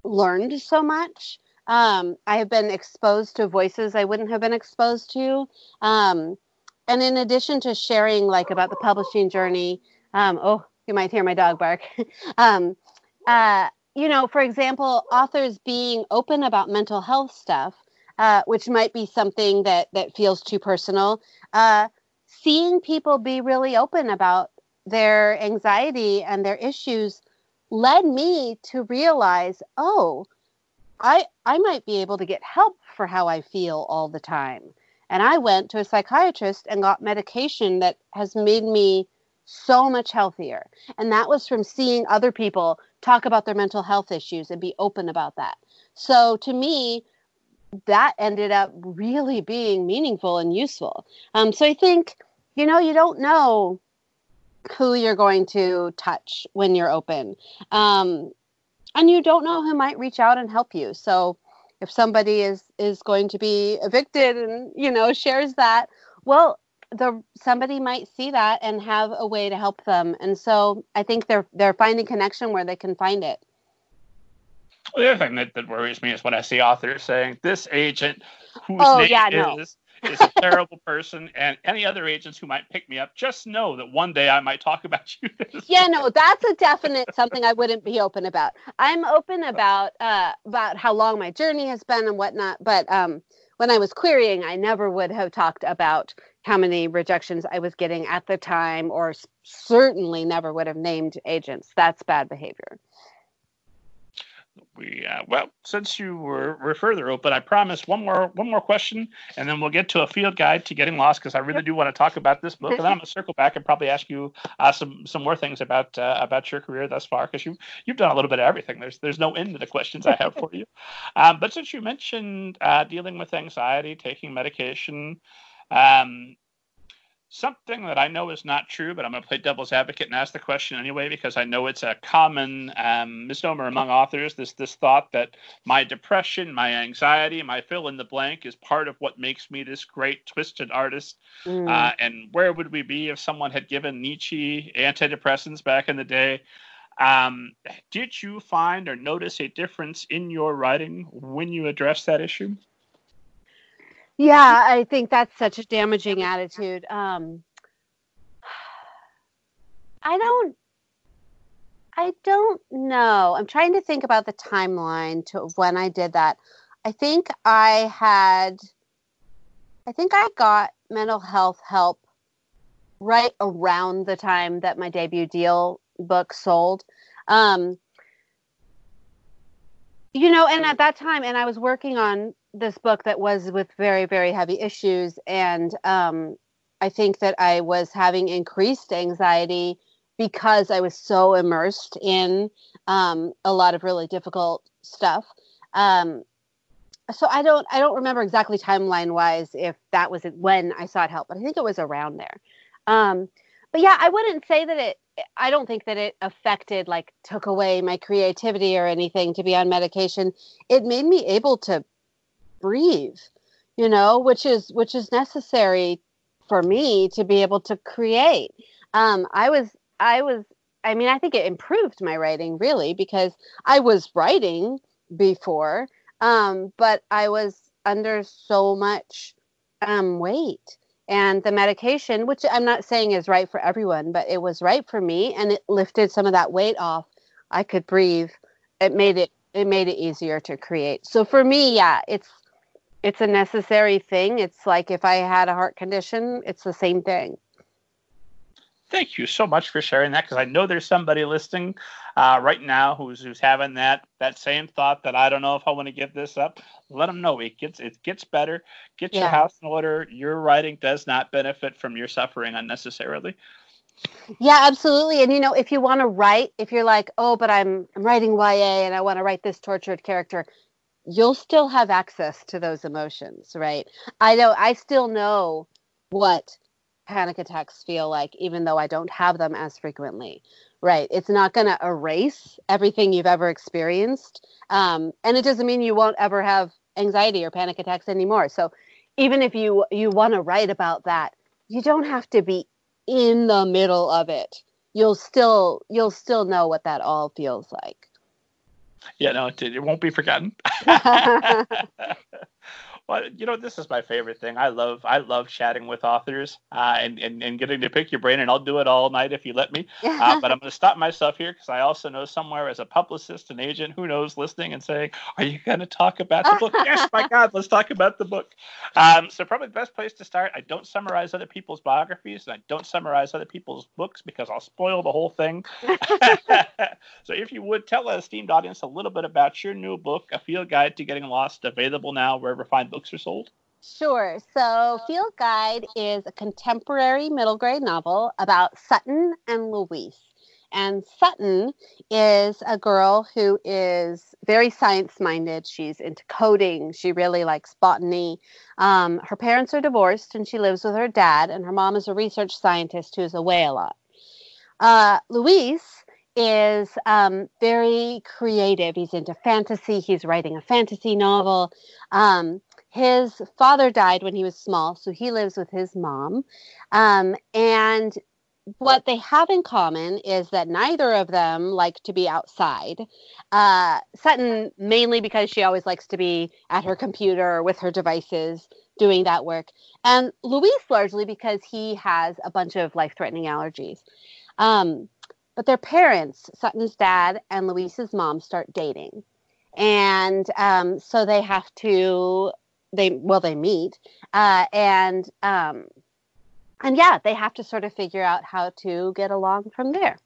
learned so much. Um, i have been exposed to voices i wouldn't have been exposed to. Um, and in addition to sharing like about the publishing journey um, oh you might hear my dog bark. [LAUGHS] Um, uh, you know for example authors being open about mental health stuff uh, which might be something that that feels too personal uh, seeing people be really open about their anxiety and their issues led me to realize oh i i might be able to get help for how i feel all the time. And i went to a psychiatrist and got medication that has made me so much healthier. And that was from seeing other people talk about their mental health issues and be open about that. So to me that ended up really being meaningful and useful um, so i think you know, you don't know who you're going to touch when you're open. Um, and you don't know who might reach out and help you. So if somebody is is going to be evicted and, you know, shares that, well, the somebody might see that and have a way to help them. And so I think they're they're finding connection where they can find it. The other thing that, that worries me is when I see authors saying this agent whose oh, name yeah, no. is is a terrible person, and any other agents who might pick me up, just know that one day I might talk about [LAUGHS] you. yeah, no, that's a [LAUGHS] definite something I wouldn't be open about. I'm open about uh, about how long my journey has been and whatnot, but um, when I was querying, I never would have talked about how many rejections I was getting at the time, or certainly never would have named agents. That's bad behavior we uh, well since you were, were further open i promise one more one more question and then we'll get to a field guide to getting lost because i really do want to talk about this book and then i'm going to circle back and probably ask you uh, some some more things about uh, about your career thus far because you you've done a little bit of everything. There's there's no end to the questions i have for you. [LAUGHS] Um, but since you mentioned uh, dealing with anxiety taking medication um, something that I know is not true, but I'm going to play devil's advocate and ask the question anyway because I know it's a common um, misnomer among authors. This this thought that my depression, my anxiety, my fill in the blank is part of what makes me this great twisted artist. Mm. Uh, and where would we be if someone had given Nietzsche antidepressants back in the day? Um, did you find or notice a difference in your writing when you address that issue? Yeah, I think that's such a damaging attitude. Um, I don't I don't know. I'm trying to think about the timeline to when I did that. I think I had I think I got mental health help right around the time that my debut deal book sold. Um, you know, and at that time, and I was working on this book that was with very very heavy issues and um, i think that i was having increased anxiety because i was so immersed in um, a lot of really difficult stuff um, so i don't i don't remember exactly timeline wise if that was when i sought help but i think it was around there um, but yeah, I wouldn't say that it. I don't think that it affected, like, took away my creativity or anything to be on medication. It made me able to breathe, you know, which is which is necessary for me to be able to create. Um, I was I was I mean, I think it improved my writing really because I was writing before, um, but I was under so much um, weight. And the medication, which I'm not saying is right for everyone, but it was right for me and it lifted some of that weight off. I could breathe. It made it it made it easier to create. So for me, yeah, it's it's a necessary thing. It's like if I had a heart condition, it's the same thing. Thank you so much for sharing that because I know there's somebody listening uh, right now who's who's having that that same thought that I don't know if I want to give this up. Let them know it gets it gets better. Get yeah. your house in order. Your writing does not benefit from your suffering unnecessarily. Yeah, absolutely. And you know, if you want to write, if you're like, oh, but I'm I'm writing YA and I want to write this tortured character, you'll still have access to those emotions, right? I know I still know what panic attacks feel like, even though I don't have them as frequently. Right. It's not going to erase everything you've ever experienced. Um, and it doesn't mean you won't ever have anxiety or panic attacks anymore. So even if you you want to write about that, you don't have to be in the middle of it. You'll still you'll still know what that all feels like. Yeah, no, it, it won't be forgotten. [LAUGHS] [LAUGHS] Well, you know, this is my favorite thing. I love I love chatting with authors uh, and, and and getting to pick your brain, and I'll do it all night if you let me. [LAUGHS] Uh, but I'm going to stop myself here because I also know somewhere as a publicist, an agent, who knows, listening and saying, "Are you going to talk about the book?" [LAUGHS] yes, my God, let's talk about the book. Um, so probably the best place to start. I don't summarize other people's biographies, and I don't summarize other people's books because I'll spoil the whole thing. [LAUGHS] so if you would tell our esteemed audience a little bit about your new book, A Field Guide to Getting Lost, available now wherever fine books are sold? Sure. So, Field Guide is a contemporary middle grade novel about Sutton and Luis. And Sutton is a girl who is very science minded. She's into coding. She really likes botany. Um, her parents are divorced and she lives with her dad, and her mom is a research scientist who's away a lot. Uh, Luis is um, very creative. He's into fantasy. He's writing a fantasy novel. Um, his father died when he was small, so he lives with his mom. Um, and what they have in common is that neither of them like to be outside. Uh, Sutton, mainly because she always likes to be at her computer with her devices doing that work. And Luis, largely because he has a bunch of life threatening allergies. Um, but their parents, Sutton's dad and Luis's mom, start dating. And um, so they have to they well they meet uh, and um, and yeah they have to sort of figure out how to get along from there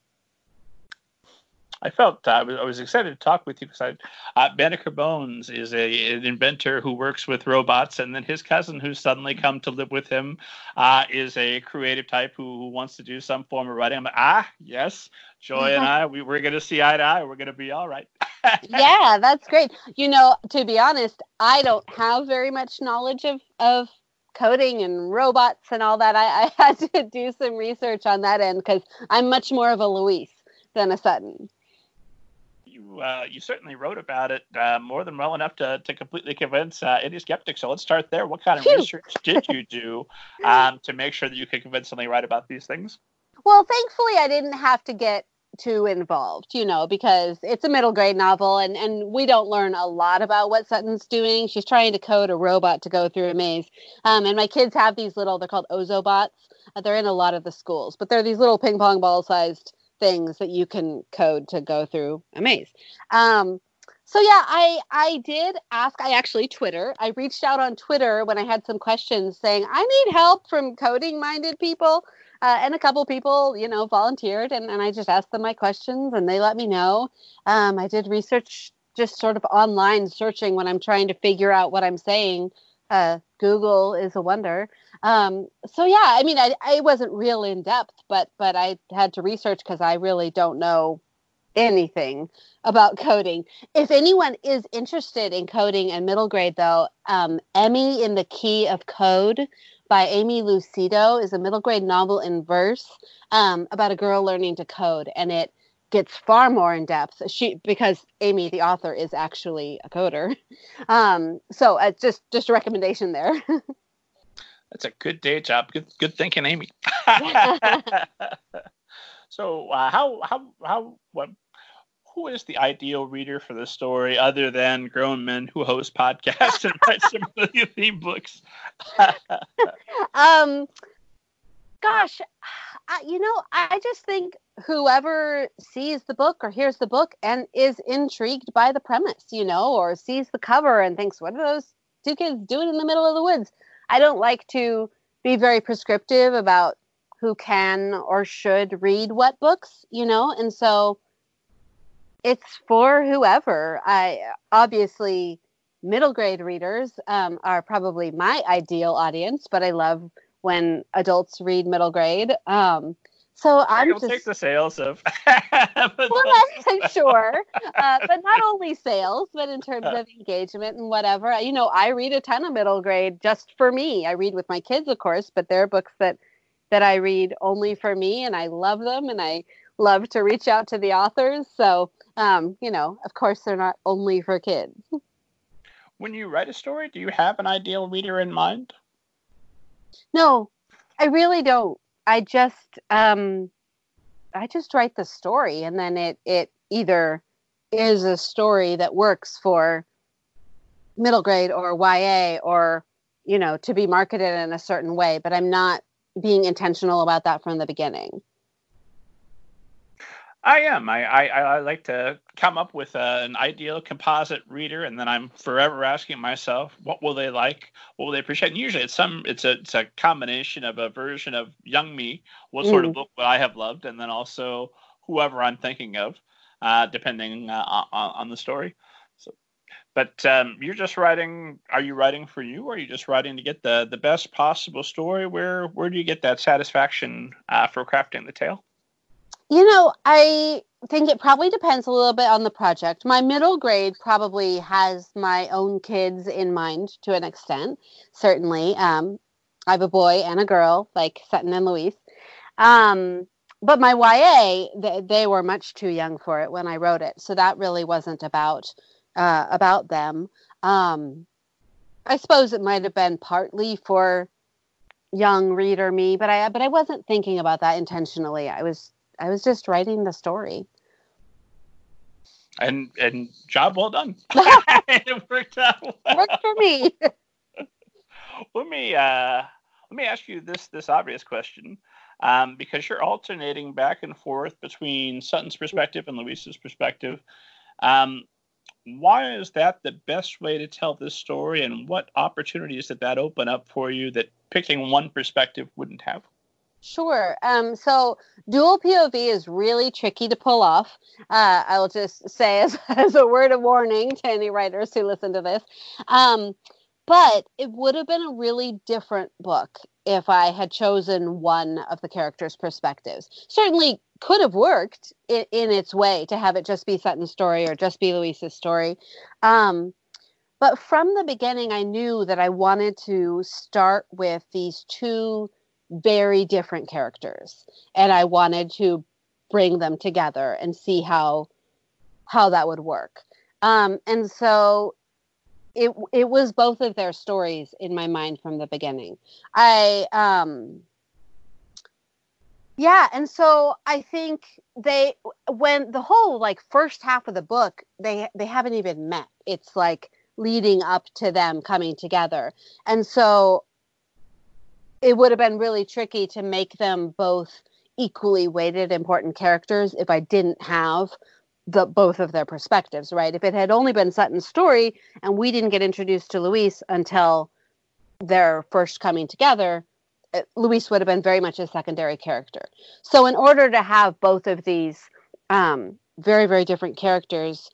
I felt uh, I, was, I was excited to talk with you because uh, Banneker Bones is a an inventor who works with robots, and then his cousin, who's suddenly come to live with him, uh, is a creative type who, who, wants to do some form of writing. I'm like, ah, yes, Joy and [LAUGHS] I, we, we're going to see eye to eye. We're going to be all right. [LAUGHS] yeah, that's great. You know, to be honest, I don't have very much knowledge of of coding and robots and all that. I, I [LAUGHS] had to do some research on that end because I'm much more of a Luis than a Sutton. You, uh, you certainly wrote about it uh, more than well enough to, to completely convince uh, any skeptic. So let's start there. What kind of Phew. research did you do [LAUGHS] um, to make sure that you could convincingly write about these things? Well, thankfully, I didn't have to get too involved, you know, because it's a middle grade novel and, and we don't learn a lot about what Sutton's doing. She's trying to code a robot to go through a maze. Um, and my kids have these little, they're called Ozobots. Uh, they're in a lot of the schools, but they're these little ping pong ball sized things that you can code to go through a maze. Um, so yeah, I I did ask. I actually Twitter. I reached out on Twitter when I had some questions saying I need help from coding minded people. Uh, and a couple people, you know, volunteered, and, and I just asked them my questions, and they let me know. Um, I did research just sort of online searching when I'm trying to figure out what I'm saying. Uh, Google is a wonder. Um, so yeah, I mean, I, I wasn't real in depth, but but I had to research because I really don't know anything about coding. If anyone is interested in coding and middle grade, though, um, Emmy in the Key of Code by Aimee Lucido is a middle grade novel in verse um, about a girl learning to code, and it gets far more in depth. She because Aimee, the author, is actually a coder. [LAUGHS] Um, so uh, just just a recommendation there. [LAUGHS] That's a good day job. Good good thinking, Aimee. [LAUGHS] so uh, how how how what who is the ideal reader for this story other than grown men who host podcasts and write similarly [LAUGHS] themed books? [LAUGHS] um, gosh, I, you know, I just think whoever sees the book or hears the book and is intrigued by the premise, you know, or sees the cover and thinks, what are those two kids doing in the middle of the woods? I don't like to be very prescriptive about who can or should read what books, you know, and so it's for whoever. I obviously middle grade readers um, are probably my ideal audience, but I love when adults read middle grade. Um, so I'm You'll just take the sales of. [LAUGHS] well, I'm [LAUGHS] sure, uh, but not only sales, but in terms of engagement and whatever. You know, I read a ton of middle grade just for me. I read with my kids, of course, but there are books that that I read only for me, and I love them, and I love to reach out to the authors. So, um, you know, of course, they're not only for kids. When you write a story, do you have an ideal reader in mind? No, I really don't. I just um I just write the story and then it it either is a story that works for middle grade or YA or you know to be marketed in a certain way, but I'm not being intentional about that from the beginning. I am. I, I, I like to come up with an ideal composite reader, and then I'm forever asking myself, what will they like? What will they appreciate? And usually, it's some. It's a it's a combination of a version of young me, what sort of book would I have loved, and then also whoever I'm thinking of, uh, depending uh, on, on the story. So, but um, you're just writing. Are you writing for you, or are you just writing to get the the best possible story? Where where do you get that satisfaction uh, for crafting the tale? You know, I think it probably depends a little bit on the project. My middle grade probably has my own kids in mind to an extent, certainly. Um, I have a boy and a girl, like Sutton and Luis. Um, but my YA, they, they, were much too young for it when I wrote it, so that really wasn't about uh, about them. Um, I suppose it might have been partly for young reader me, but I but I wasn't thinking about that intentionally. I was I was just writing the story. And and job well done. [LAUGHS] [LAUGHS] it worked out. Well. Worked for me. [LAUGHS] let me uh, let me ask you this this obvious question. Um, because you're alternating back and forth between Sutton's perspective and Luis's perspective. Um, why is that the best way to tell this story, and what opportunities did that open up for you that picking one perspective wouldn't have? Sure. Um, so dual POV is really tricky to pull off. Uh, I will just say as, [LAUGHS] as a word of warning to any writers who listen to this. Um, but it would have been a really different book if I had chosen one of the characters' perspectives. Certainly could have worked in, in its way to have it just be Sutton's story or just be Luis's story. Um, but from the beginning, I knew that I wanted to start with these two very different characters. And i wanted to bring them together and see how how that would work. Um, and so it it was both of their stories in my mind from the beginning. I um yeah and so i think they when the whole like first half of the book they they haven't even met. It's like leading up to them coming together. And so it would have been really tricky to make them both equally weighted important characters if I didn't have the both of their perspectives, right? If it had only been Sutton's story and we didn't get introduced to Luis until their first coming together, it, Luis would have been very much a secondary character. So, in order to have both of these um, very, very different characters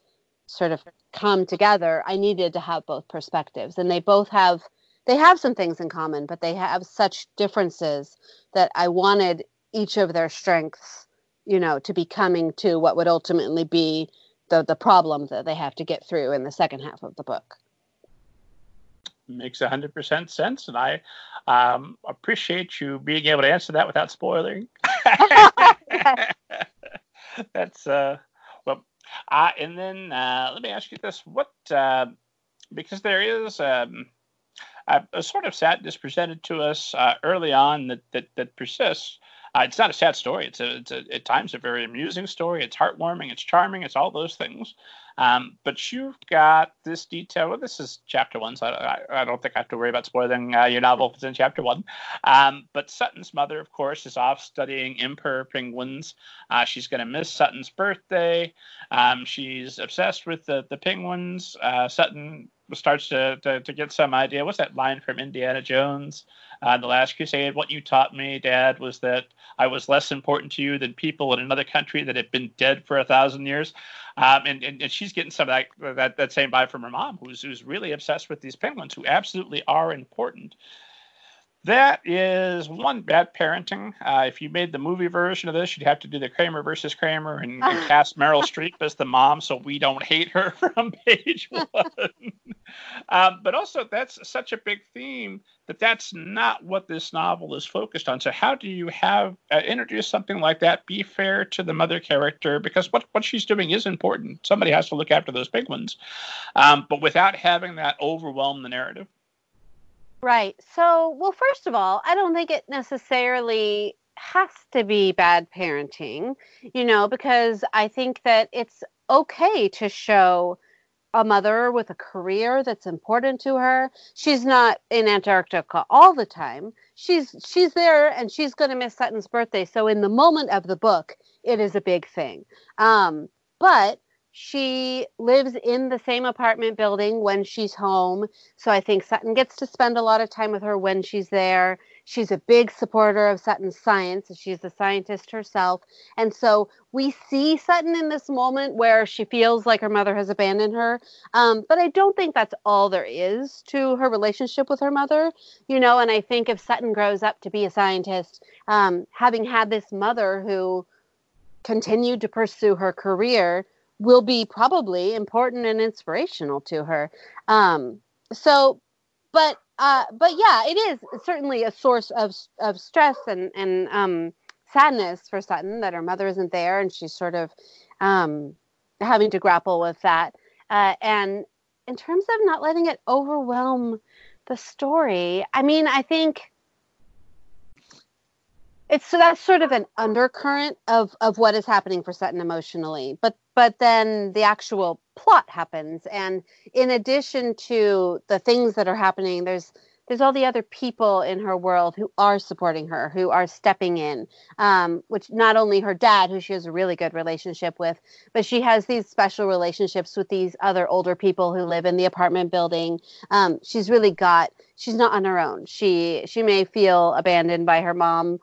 sort of come together, I needed to have both perspectives, and they both have they have some things in common, but they have such differences that I wanted each of their strengths, you know, to be coming to what would ultimately be the the problem that they have to get through in the second half of the book. makes 100% sense. And I um, appreciate you being able to answer that without spoiling. [LAUGHS] That's, uh, well, uh, and then uh, let me ask you this what, uh, because there is um, a, a, sort of sadness presented to us uh, early on that, that, that persists. Uh, it's not a sad story. It's a, it's a, at times a very amusing story. It's heartwarming. It's charming. It's all those things. Um, but you've got this detail. Well, this is chapter one, so I, I, don't think I have to worry about spoiling uh, your novel if it's in chapter one. Um, but Sutton's mother, of course, is off studying emperor penguins. Uh, she's going to miss Sutton's birthday. Um, she's obsessed with the, the penguins. Uh, Sutton starts to, to, to, get some idea. What's that line from Indiana Jones? Uh, the Last Crusade. What you taught me, Dad, was that I was less important to you than people in another country that had been dead for a thousand years. Um, and, and, and she's getting some of that, that, that same vibe from her mom, who's, who's really obsessed with these penguins, who absolutely are important. That is one bad parenting. Uh, if you made the movie version of this, you'd have to do the Kramer versus Kramer and, and [LAUGHS] cast Meryl Streep as the mom, so we don't hate her [LAUGHS] from page [LAUGHS] one. um, but also, that's such a big theme that that's not what this novel is focused on. So, how do you have uh, introduce something like that? Be fair to the mother character because what what she's doing is important. Somebody has to look after those big ones, um, but without having that overwhelm the narrative. Right. So, well, first of all, I don't think it necessarily has to be bad parenting, you know, because I think that it's okay to show a mother with a career that's important to her. She's not in Antarctica all the time. She's she's there and she's going to miss Sutton's birthday. So in the moment of the book, it is a big thing. Um, but she lives in the same apartment building when she's home. So I think Sutton gets to spend a lot of time with her when she's there. She's a big supporter of Sutton's science. She's a scientist herself. And so we see Sutton in this moment where she feels like her mother has abandoned her. Um, but I don't think that's all there is to her relationship with her mother. You know, and I think if Sutton grows up to be a scientist, um, having had this mother who continued to pursue her career, will be probably important and inspirational to her. Um, so, but uh, but yeah, it is certainly a source of of stress and and um, sadness for Sutton that her mother isn't there, and she's sort of um, having to grapple with that. Uh, and in terms of not letting it overwhelm the story, I mean, I think it's so that's sort of an undercurrent of of what is happening for Sutton emotionally. But but then the actual plot happens and in addition to the things that are happening there's there's all the other people in her world who are supporting her who are stepping in um, which not only her dad who she has a really good relationship with but she has these special relationships with these other older people who live in the apartment building um, she's really got she's not on her own she she may feel abandoned by her mom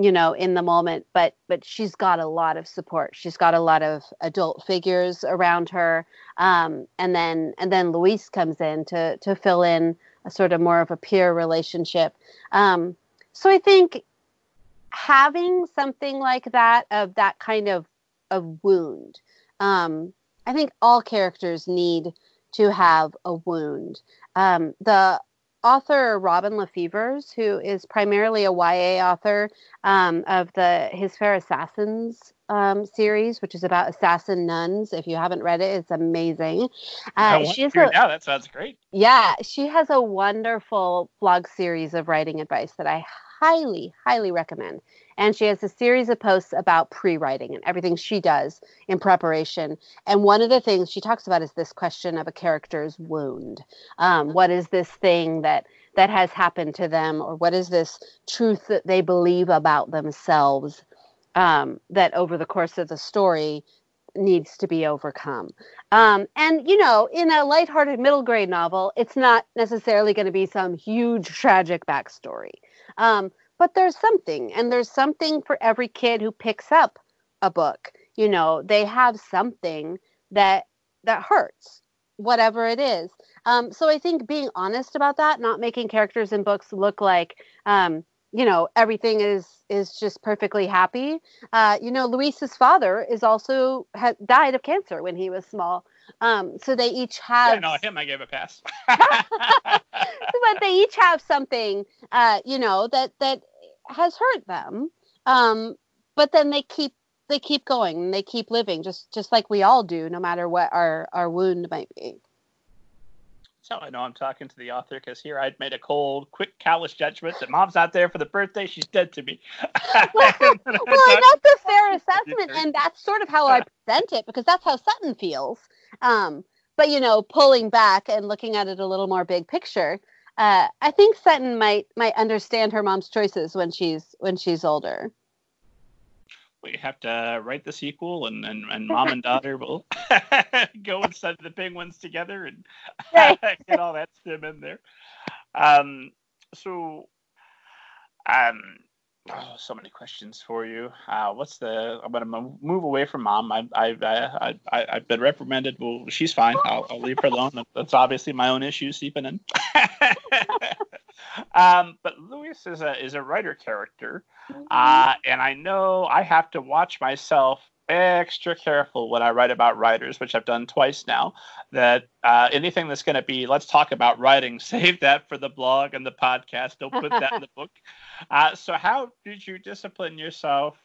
you know in the moment but but she's got a lot of support. She's got a lot of adult figures around her. Um, and then and then luis comes in to to fill in a sort of more of a peer relationship. Um, so i think having something like that of that kind of of wound um, i think all characters need to have a wound. Um, the author Robin LaFevers, who is primarily a YA author um, of the His Fair Assassins um, series, which is about assassin nuns. If you haven't read it, it's amazing. Uh, a, yeah, that sounds great. Yeah, she has a wonderful blog series of writing advice that I highly, highly recommend. And she has a series of posts about pre writing and everything she does in preparation. And one of the things she talks about is this question of a character's wound. Um, what is this thing that that has happened to them, or what is this truth that they believe about themselves um, that over the course of the story needs to be overcome. Um, and, you know, in a lighthearted middle grade novel, it's not necessarily going to be some huge tragic backstory. Um, but there's something, and there's something for every kid who picks up a book. You know, they have something that that hurts, whatever it is. Um, so I think being honest about that, not making characters in books look like, um, you know, everything is is just perfectly happy. Uh, you know, Luis's father is also had died of cancer when he was small. Um, so they each have. Yeah, no, him I gave a pass. [LAUGHS] but they each have something, uh, you know, that that has hurt them. Um, but then they keep they keep going and they keep living, just just like we all do, no matter what our our wound might be. How I know I'm talking to the author because here I'd made a cold, quick, callous judgment that mom's not there for the birthday. She's dead to me. [LAUGHS] well, [LAUGHS] well that's a fair assessment, and that's sort of how I present it because that's how Sutton feels. Um, but you know, pulling back and looking at it a little more big picture, uh, I think Sutton might might understand her mom's choices when she's when she's older we have to write the sequel and, and, and [LAUGHS] mom and daughter will [LAUGHS] go and study the penguins together and [LAUGHS] get all that STEM in there. Um, so um, oh, so many questions for you. Uh, what's the i'm going to move away from mom. I, I, I, I, i've been reprimanded. Well she's fine. I'll, I'll leave her alone. That's obviously my own issues seeping in. Um, but Louis is a is a writer character, mm-hmm. uh, and I know I have to watch myself extra careful when I write about writers, which I've done twice now. That uh, anything that's going to be, let's talk about writing, [LAUGHS] save that for the blog and the podcast. Don't put that in the [LAUGHS] book. Uh, so, how did you discipline yourself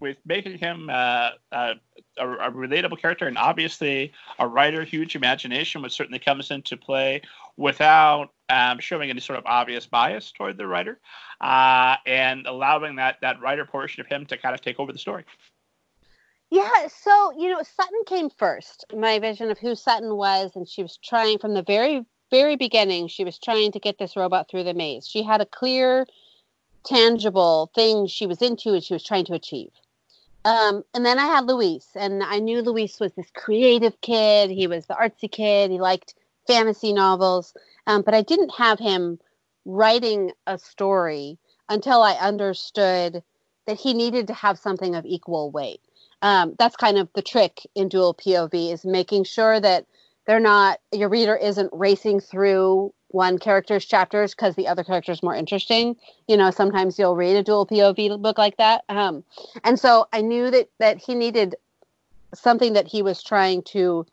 with making him uh, uh, a, a, relatable character and obviously a writer, huge imagination, which certainly comes into play without um, showing any sort of obvious bias toward the writer, uh, and allowing that that writer portion of him to kind of take over the story. Yeah, so you know, Sutton came first. My vision of who Sutton was, and she was trying from the very very beginning. She was trying to get this robot through the maze. She had a clear, tangible thing she was into, and she was trying to achieve. Um, and then I had Luis, and I knew Luis was this creative kid. He was the artsy kid. He liked fantasy novels, um, but I didn't have him writing a story until I understood that he needed to have something of equal weight. Um, that's kind of the trick in dual POV is making sure that they're not your reader isn't racing through one character's chapters because the other character is more interesting. You know, sometimes you'll read a dual POV book like that. Um, and so I knew that that he needed something that he was trying to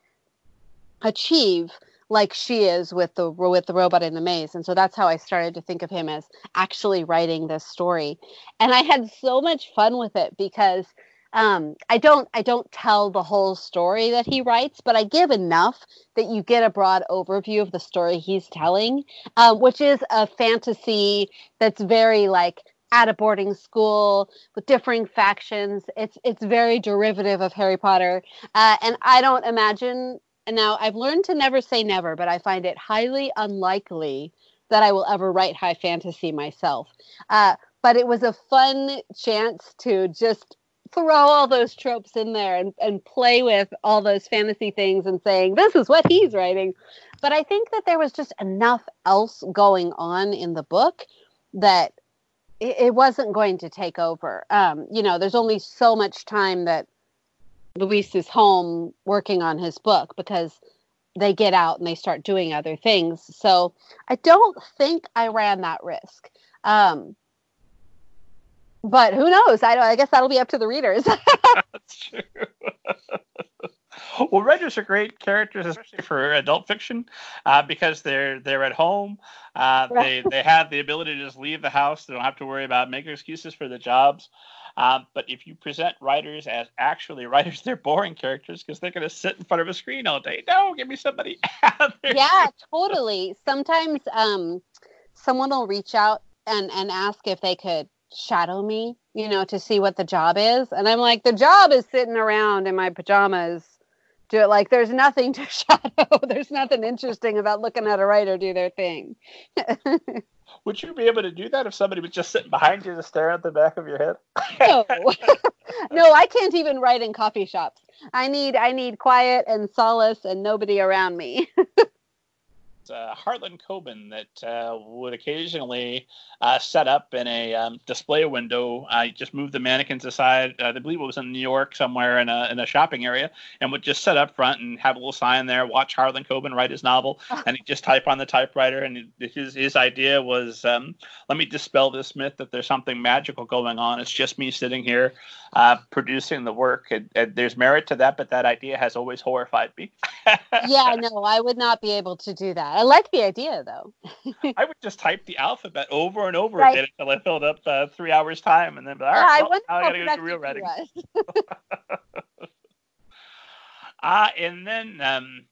achieve like she is with the with the robot in the maze and so that's how i started to think of him as actually writing this story and i had so much fun with it because um, I don't I don't tell the whole story that he writes, but I give enough that you get a broad overview of the story he's telling, um, which is a fantasy that's very like at a boarding school with differing factions. It's it's very derivative of Harry Potter, uh, and I don't imagine now I've learned to never say never, but I find it highly unlikely that I will ever write high fantasy myself. Uh, but it was a fun chance to just throw all those tropes in there and, and play with all those fantasy things and saying, this is what he's writing. But I think that there was just enough else going on in the book that it, it wasn't going to take over. Um, you know, there's only so much time that Luis is home working on his book because they get out and they start doing other things. So I don't think I ran that risk. Um, but who knows? I, I guess that'll be up to the readers. [LAUGHS] That's true. [LAUGHS] well, writers are great characters, especially for adult fiction, uh, because they're they're at home. Uh, right. They they have the ability to just leave the house. They don't have to worry about making excuses for the jobs. Um, but if you present writers as actually [LAUGHS] writers, they're boring characters because they're going to sit in front of a screen all day. No, give me somebody. Yeah, totally. Sometimes um, someone will reach out and, and ask if they could shadow me, you know, to see what the job is. And I'm like, the job is sitting around in my pajamas. Do it like there's nothing to [LAUGHS] shadow. there's nothing interesting about looking at a writer do their thing. [LAUGHS] Would you be able to do that if somebody was just sitting behind you to stare at the back of your head? no, [LAUGHS] no, I can't even write in coffee shops. I need I need quiet and solace and nobody around me. Uh, Harlan Coben that uh, would occasionally uh, set up in a um, display window. I just moved the mannequins aside. Uh, I believe it was in New York somewhere in a, in a shopping area, and would just set up front and have a little sign there. Watch Harlan Coben write his novel, [LAUGHS] and he'd just type on the typewriter. And his his idea was, um, let me dispel this myth that there's something magical going on. It's just me sitting here uh, producing the work. And, and there's merit to that, but that idea has always horrified me. [LAUGHS] yeah, no, I would not be able to do that. I like the idea though. [LAUGHS] I would just type the alphabet over and over Right. again until I filled up uh, three hours time, and then be like, all Yeah, right, I well, I gotta go to real writing. Ah. Uh, and then um,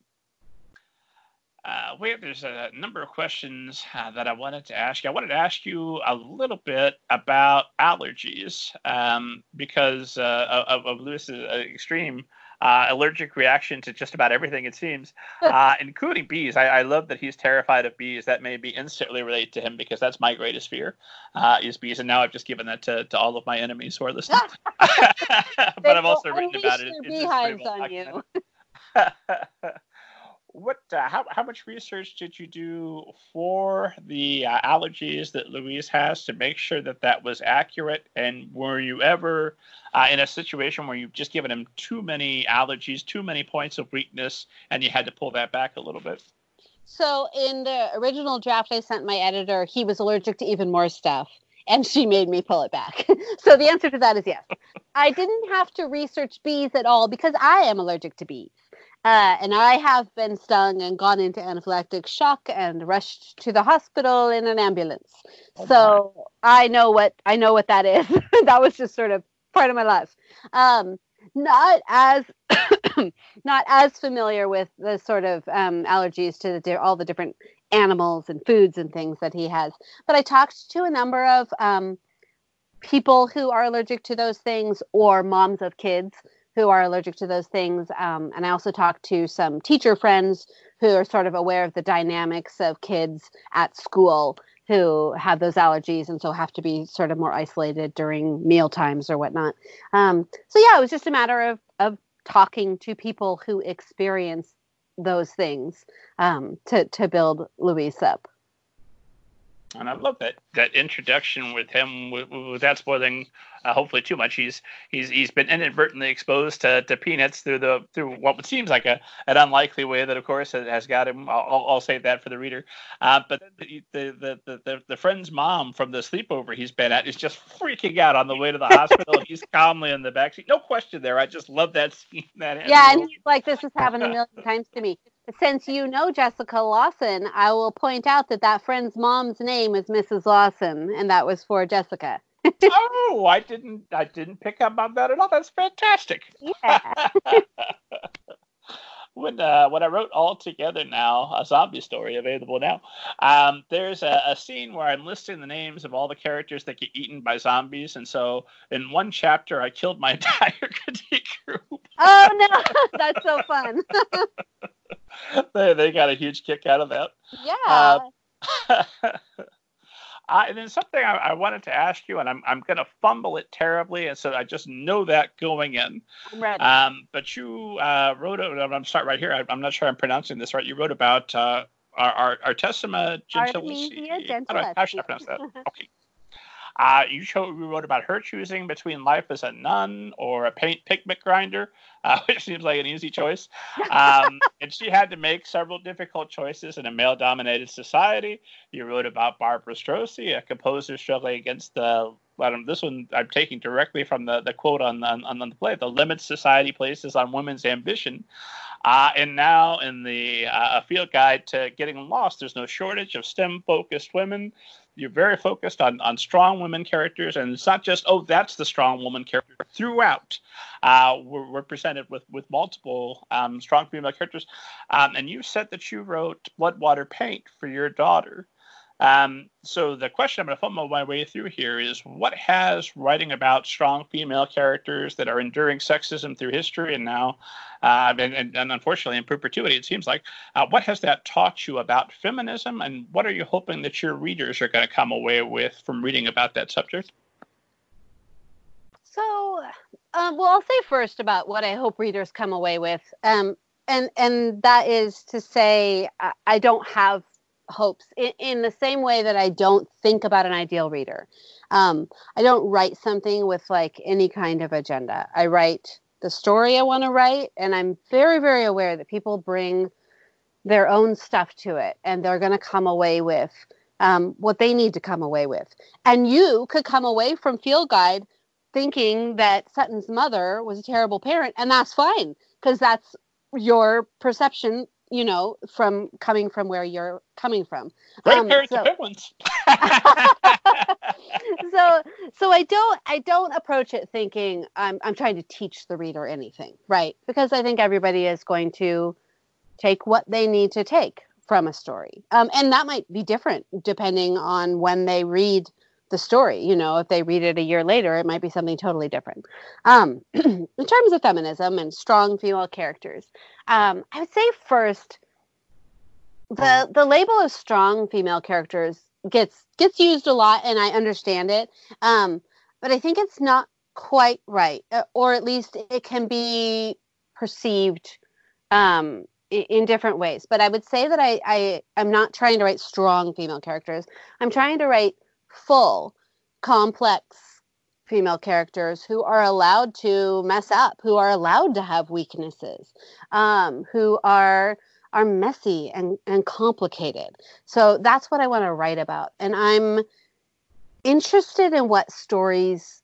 uh, wait, there's a number of questions uh, that I wanted to ask you. I wanted to ask you a little bit about allergies um, because uh, of, of Lewis's uh, extreme uh, allergic reaction to just about everything, it seems, [LAUGHS] uh, including bees. I, I love that he's terrified of bees. That may be instantly related to him because that's my greatest fear uh, is bees. And now I've just given that to, to all of my enemies who are listening. [LAUGHS] [LAUGHS] but I've also written about it. It's their pretty beehives well on you. What uh, how, how much research did you do for the uh, allergies that luis has to make sure that that was accurate and were you ever uh, in a situation where you've just given him too many allergies too many points of weakness and you had to pull that back a little bit So in the original draft I sent my editor, he was allergic to even more stuff, and she made me pull it back. [LAUGHS] so the answer to that is yes. I didn't have to research bees at all because I am allergic to bees. Uh, and I have been stung and gone into anaphylactic shock and rushed to the hospital in an ambulance. Oh, so I know what I know what that is. [LAUGHS] that was just sort of part of my life. Um, not as [COUGHS] not as familiar with the sort of um, allergies to the, all the different animals and foods and things that he has. But I talked to a number of um, people who are allergic to those things or moms of kids who are allergic to those things. Um, and I also talked to some teacher friends who are sort of aware of the dynamics of kids at school who have those allergies and so have to be sort of more isolated during meal times or whatnot. Um, so yeah, it was just a matter of of talking to people who experience those things um, to to build Luis up. And i love that that introduction with him with, without spoiling uh, hopefully too much. He's he's he's been inadvertently exposed to, to peanuts through the through what seems like a an unlikely way that of course has, has got him. I'll, I'll- save that for the reader. Uh, but the the, the the the the friend's mom from the sleepover he's been at is just freaking out on the way to the hospital. [LAUGHS] He's calmly in the backseat. No question there. I just love that scene that Yeah, and he's like, this has happened a million [LAUGHS] times to me. Since you know Jessica Lawson, I will point out that that friend's mom's name is Mrs. Lawson, and that was for Jessica. [LAUGHS] oh i didn't i didn't pick up on that at all that's fantastic Yeah. [LAUGHS] when uh, when I wrote all together now, a zombie story available now, um, there's a, a scene where I'm listing the names of all the characters that get eaten by zombies, and so in one chapter I killed my [LAUGHS] entire critique group. oh no, that's so fun. [LAUGHS] they they got a huge kick out of that. yeah. Uh, [LAUGHS] and then something I, I wanted to ask you, and I'm I'm going to fumble it terribly, and so I just know that going in. Um, but you uh, wrote, I'm going to start right here. I, I'm not sure I'm pronouncing this right. You wrote about uh, our, our Artesima Gentileschi. Artemisia How, do I- how should I pronounce that? Okay. Uh, you, wrote about her choosing between life as a nun or a paint pigment grinder, [LAUGHS] uh, which seems like an easy choice. Um, [LAUGHS] and she had to make several difficult choices in a male dominated society. You wrote about Barbara Strozzi, a composer struggling against the um, this one I'm taking directly from the, the quote on, on, on the play, the limits society places on women's ambition. Uh, and now in the uh, field guide to getting lost, there's no shortage of STEM focused women. You're very focused on, on strong women characters, and it's not just, oh, that's the strong woman character. Throughout, uh, we're, we're presented with, with multiple um, strong female characters. Um, and you said that you wrote Blood, Water, Paint for your daughter. Um, so the question I'm going to fumble my way through here is what has writing about strong female characters that are enduring sexism through history and now, uh, and, and, and unfortunately in perpetuity, it seems like, uh, what has that taught you about feminism and what are you hoping that your readers are going to come away with from reading about that subject? So, um, well, I'll say first about what I hope readers come away with, um, and and that is to say, I, I don't have hopes in, in, the same way that I don't think about an ideal reader. Um, I don't write something with like any kind of agenda. I write the story I want to write, and I'm very very aware that people bring their own stuff to it, and they're going to come away with. Um, what they need to come away with. And you could come away from Field Guide thinking that Sutton's mother was a terrible parent, and that's fine because that's your perception you know, from coming from where you're coming from. Great um, parents so, ones. [LAUGHS] [LAUGHS] so so I don't I don't approach it thinking I'm I'm trying to teach the reader anything, right? Because I think everybody is going to take what they need to take from a story. Um, and that might be different depending on when they read the story. You know, if they read it a year later, it might be something totally different. Um, [CLEARS THROAT] in terms of feminism and strong female characters, um, I would say first, the the label of strong female characters gets gets used a lot, and I understand it. Um, but I think it's not quite right, uh, or at least it can be perceived um, in different ways. But I would say that I, I am not trying to write strong female characters. I'm trying to write full, complex female characters who are allowed to mess up, who are allowed to have weaknesses, um, who are are messy and, and complicated. So that's what I want to write about. And I'm interested in what stories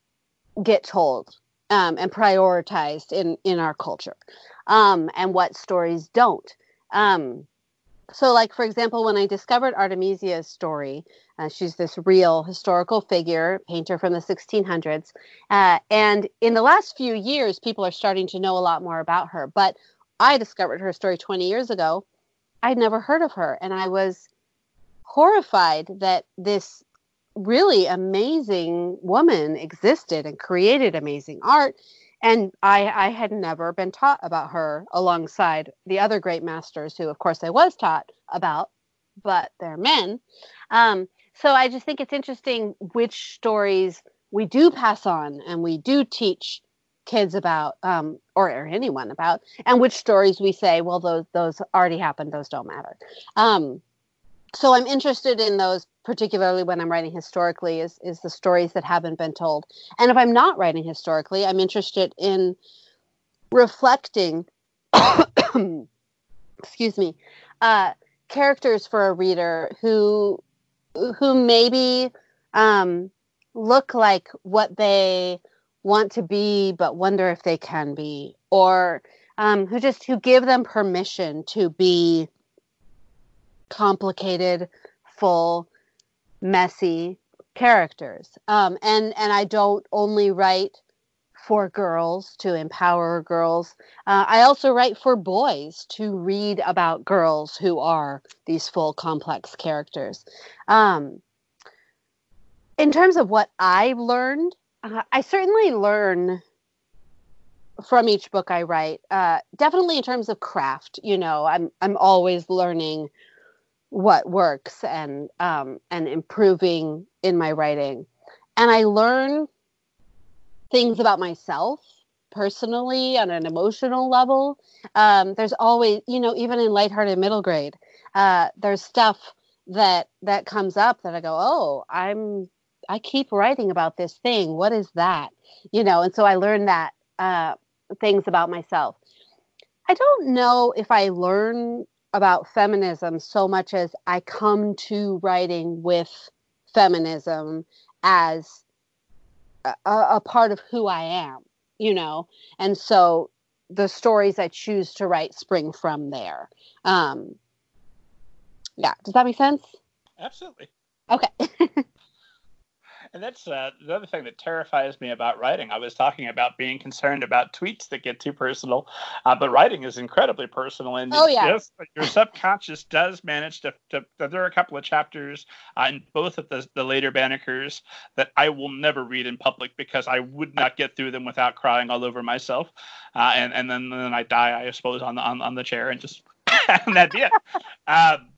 get told um, and prioritized in, in our culture um, and what stories don't. Um, so, like, for example, when I discovered Artemisia's story, uh, she's this real historical figure, painter from the 1600s. Uh, and in the last few years, people are starting to know a lot more about her. But I discovered her story 20 years ago. I'd never heard of her. And I was horrified that this really amazing woman existed and created amazing art. And I, I had never been taught about her alongside the other great masters who, of course, I was taught about, but they're men. Um, so I just think it's interesting which stories we do pass on and we do teach kids about um, or, or, anyone about and which stories we say well those those already happened those don't matter um, so i'm interested in those particularly when i'm writing historically is is the stories that haven't been told. And if i'm not writing historically i'm interested in reflecting [COUGHS] excuse me uh, characters for a reader who who maybe um, look like what they want to be but wonder if they can be or um, who just who give them permission to be complicated full messy characters um, and and i don't only write for girls to empower girls uh, i also write for boys to read about girls who are these full complex characters um, in terms of what i've learned uh, I certainly learn from each book I write. Uh, definitely in terms of craft, you know, I'm I'm always learning what works and um, and improving in my writing, and I learn things about myself personally on an emotional level. Um, there's always, you know, even in lighthearted middle grade, uh, there's stuff that that comes up that I go, oh, I'm I keep writing about this thing. What is that? You know, and so I learned that uh, things about myself. I don't know if I learn about feminism so much as I come to writing with feminism as a, a part of who I am, you know, and so the stories I choose to write spring from there. Um, yeah, does that make sense? Absolutely. Okay. [LAUGHS] And that's uh, the other thing that terrifies me about writing. I was talking about being concerned about tweets that get too personal, uh, but writing is incredibly personal. And oh, yeah. Just, your subconscious does manage to, to, There are a couple of chapters uh, in both of the, the later Bannekers that I will never read in public because I would not get through them without crying all over myself. Uh, and, and then, then I die, I suppose, on the, on, on the chair and just. [LAUGHS] and that'd be it. Um,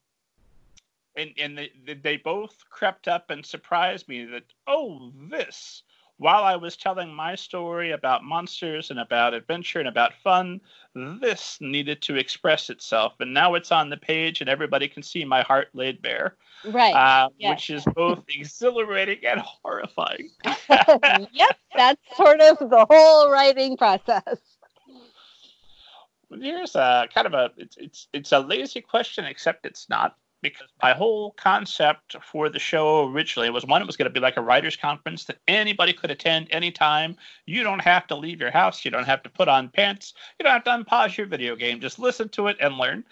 and and they, they both crept up and surprised me that oh this while I was telling my story about monsters and about adventure and about fun, this needed to express itself. And now it's on the page and everybody can see my heart laid bare. Right. Uh. Which is both exhilarating and horrifying. [LAUGHS] [LAUGHS] yep. That's sort of the whole writing process. Here's a kind of a it's it's it's a lazy question, except it's not because my whole concept for the show originally was one, it was going to be like a writers' conference that anybody could attend anytime. You don't have to leave your house. You don't have to put on pants. You don't have to unpause your video game. Just listen to it and learn.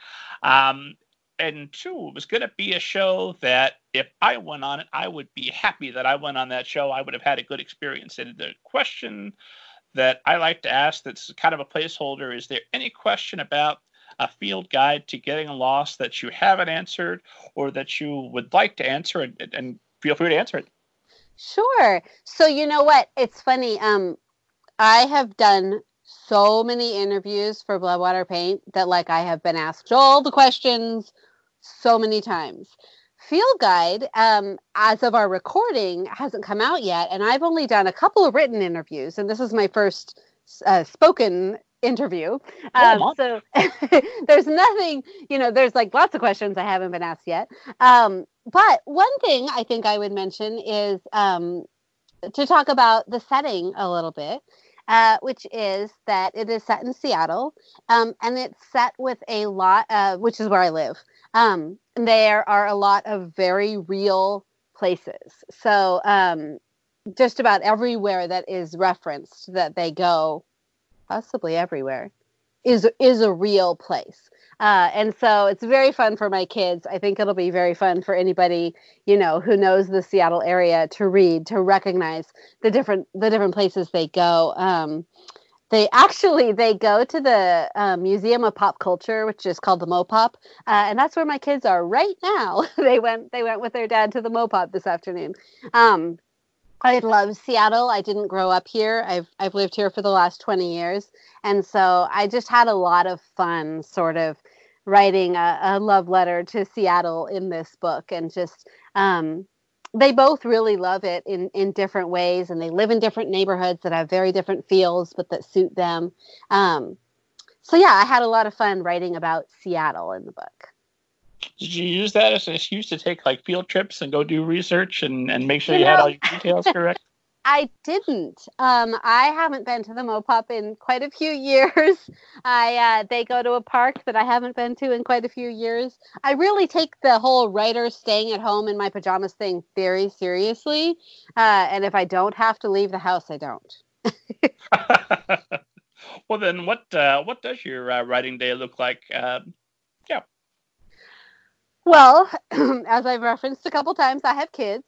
Um, and two, it was going to be a show that if I went on it, I would be happy that I went on that show. I would have had a good experience. And the question that I like to ask that's kind of a placeholder is there any question about a field guide to getting lost that you haven't answered or that you would like to answer and, and feel free to answer it. Sure. So you know what? It's funny um i have done so many interviews for Blood Water Paint that like i have been asked all the questions so many times. Field guide um, as of our recording hasn't come out yet and i've only done a couple of written interviews and this is my first uh, spoken interview. Oh, um, so [LAUGHS] there's nothing, you know, there's like lots of questions I haven't been asked yet. Um, but one thing I think I would mention is um, to talk about the setting a little bit. Uh, which is that it is set in Seattle, um, and it's set with a lot, uh, which is where I live. Um, there are a lot of very real places. So um, just about everywhere that is referenced that they go possibly everywhere, is is a real place. Uh, and so it's very fun for my kids. I think it'll be very fun for anybody you know who knows the Seattle area to read to recognize the different the different places they go. Um, they actually they go to the uh, Museum of Pop Culture, which is called the MoPOP, uh, and that's where my kids are right now. [LAUGHS] they went they went with their dad to the MoPOP this afternoon. Um, I love Seattle. I didn't grow up here. I've I've lived here for the last 20 years. And so I just had a lot of fun sort of writing a, a love letter to Seattle in this book and just um, they both really love it in in different ways and they live in different neighborhoods that have very different feels but that suit them. Um, so yeah, I had a lot of fun writing about Seattle in the book did you use that as an excuse to take like field trips and go do research and, and make sure you, you know, had all your details [LAUGHS] correct? I didn't. Um, I haven't been to the MoPOP in quite a few [LAUGHS] years. I uh, they go to a park that I haven't been to in quite a few years. I really take the whole writer staying at home in my pajamas thing very seriously, uh, and if I don't have to leave the house, I don't. [LAUGHS] well, then, what uh, what does your uh, writing day look like? Well, [CLEARS THROAT] as I've referenced a couple times, I have kids.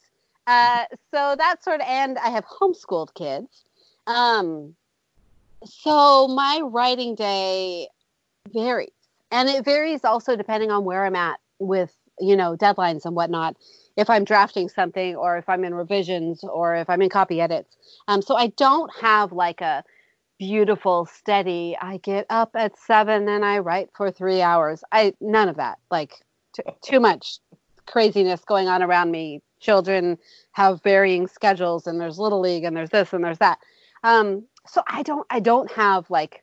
Uh, so that sort of, and I have homeschooled kids. Um, so my writing day varies, and it varies also depending on where I'm at with you know deadlines and whatnot. If I'm drafting something, or if I'm in revisions, or if I'm in copy edits. Um, so I don't have like a beautiful, steady. I get up at seven and I write for three hours. I none of that. Like too, much craziness going on around me. Children have varying schedules, and there's little league, and there's this, and there's that. Um, so I don't, I don't have like,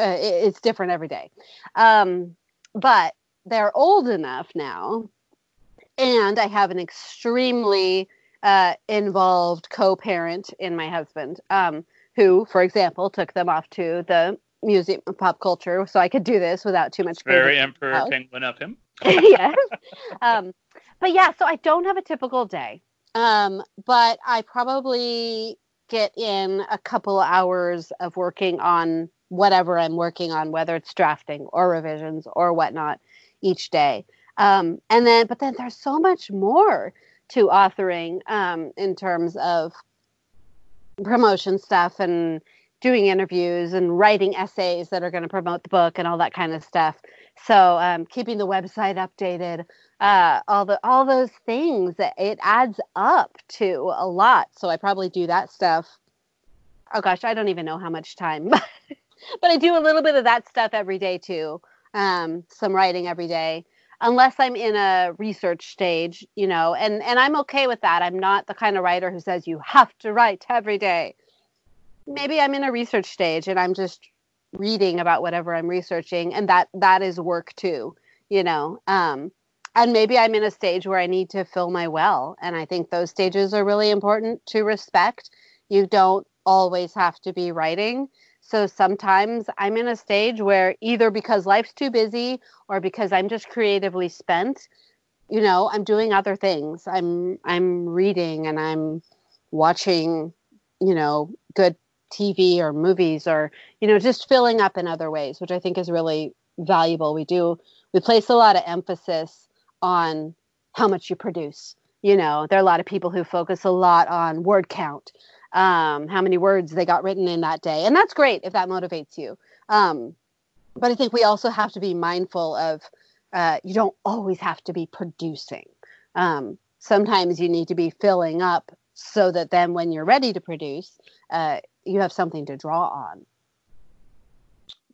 uh, it, it's different every day. Um, but they're old enough now, and I have an extremely uh, involved co-parent in my husband, um, who, for example, took them off to the Museum of Pop Culture, so I could do this without too much. Very Emperor out. Penguin of him. [LAUGHS] yes. Um, but yeah, so I don't have a typical day, um, but I probably get in a couple hours of working on whatever I'm working on, whether it's drafting or revisions or whatnot, each day. Um, and then, but then there's so much more to authoring um, in terms of promotion stuff and doing interviews and writing essays that are going to promote the book and all that kind of stuff. So um, keeping the website updated, uh, all the all those things, it adds up to a lot. So I probably do that stuff. Oh gosh, I don't even know how much time, [LAUGHS] but I do a little bit of that stuff every day too. Um, some writing every day, unless I'm in a research stage, you know, and and I'm okay with that. I'm not the kind of writer who says you have to write every day maybe I'm in a research stage and I'm just reading about whatever I'm researching and that that is work too, you know. Um and maybe I'm in a stage where I need to fill my well and I think those stages are really important to respect. You don't always have to be writing. So sometimes I'm in a stage where either because life's too busy or because I'm just creatively spent, you know, I'm doing other things. I'm I'm reading and I'm watching, you know, good TV or movies or you know just filling up in other ways, which I think is really valuable. We do we place a lot of emphasis on how much you produce. You know, there are a lot of people who focus a lot on word count, um, how many words they got written in that day, and that's great if that motivates you. Um, but I think we also have to be mindful of uh, you don't always have to be producing. Um, sometimes you need to be filling up so that then when you're ready to produce, uh, you have something to draw on.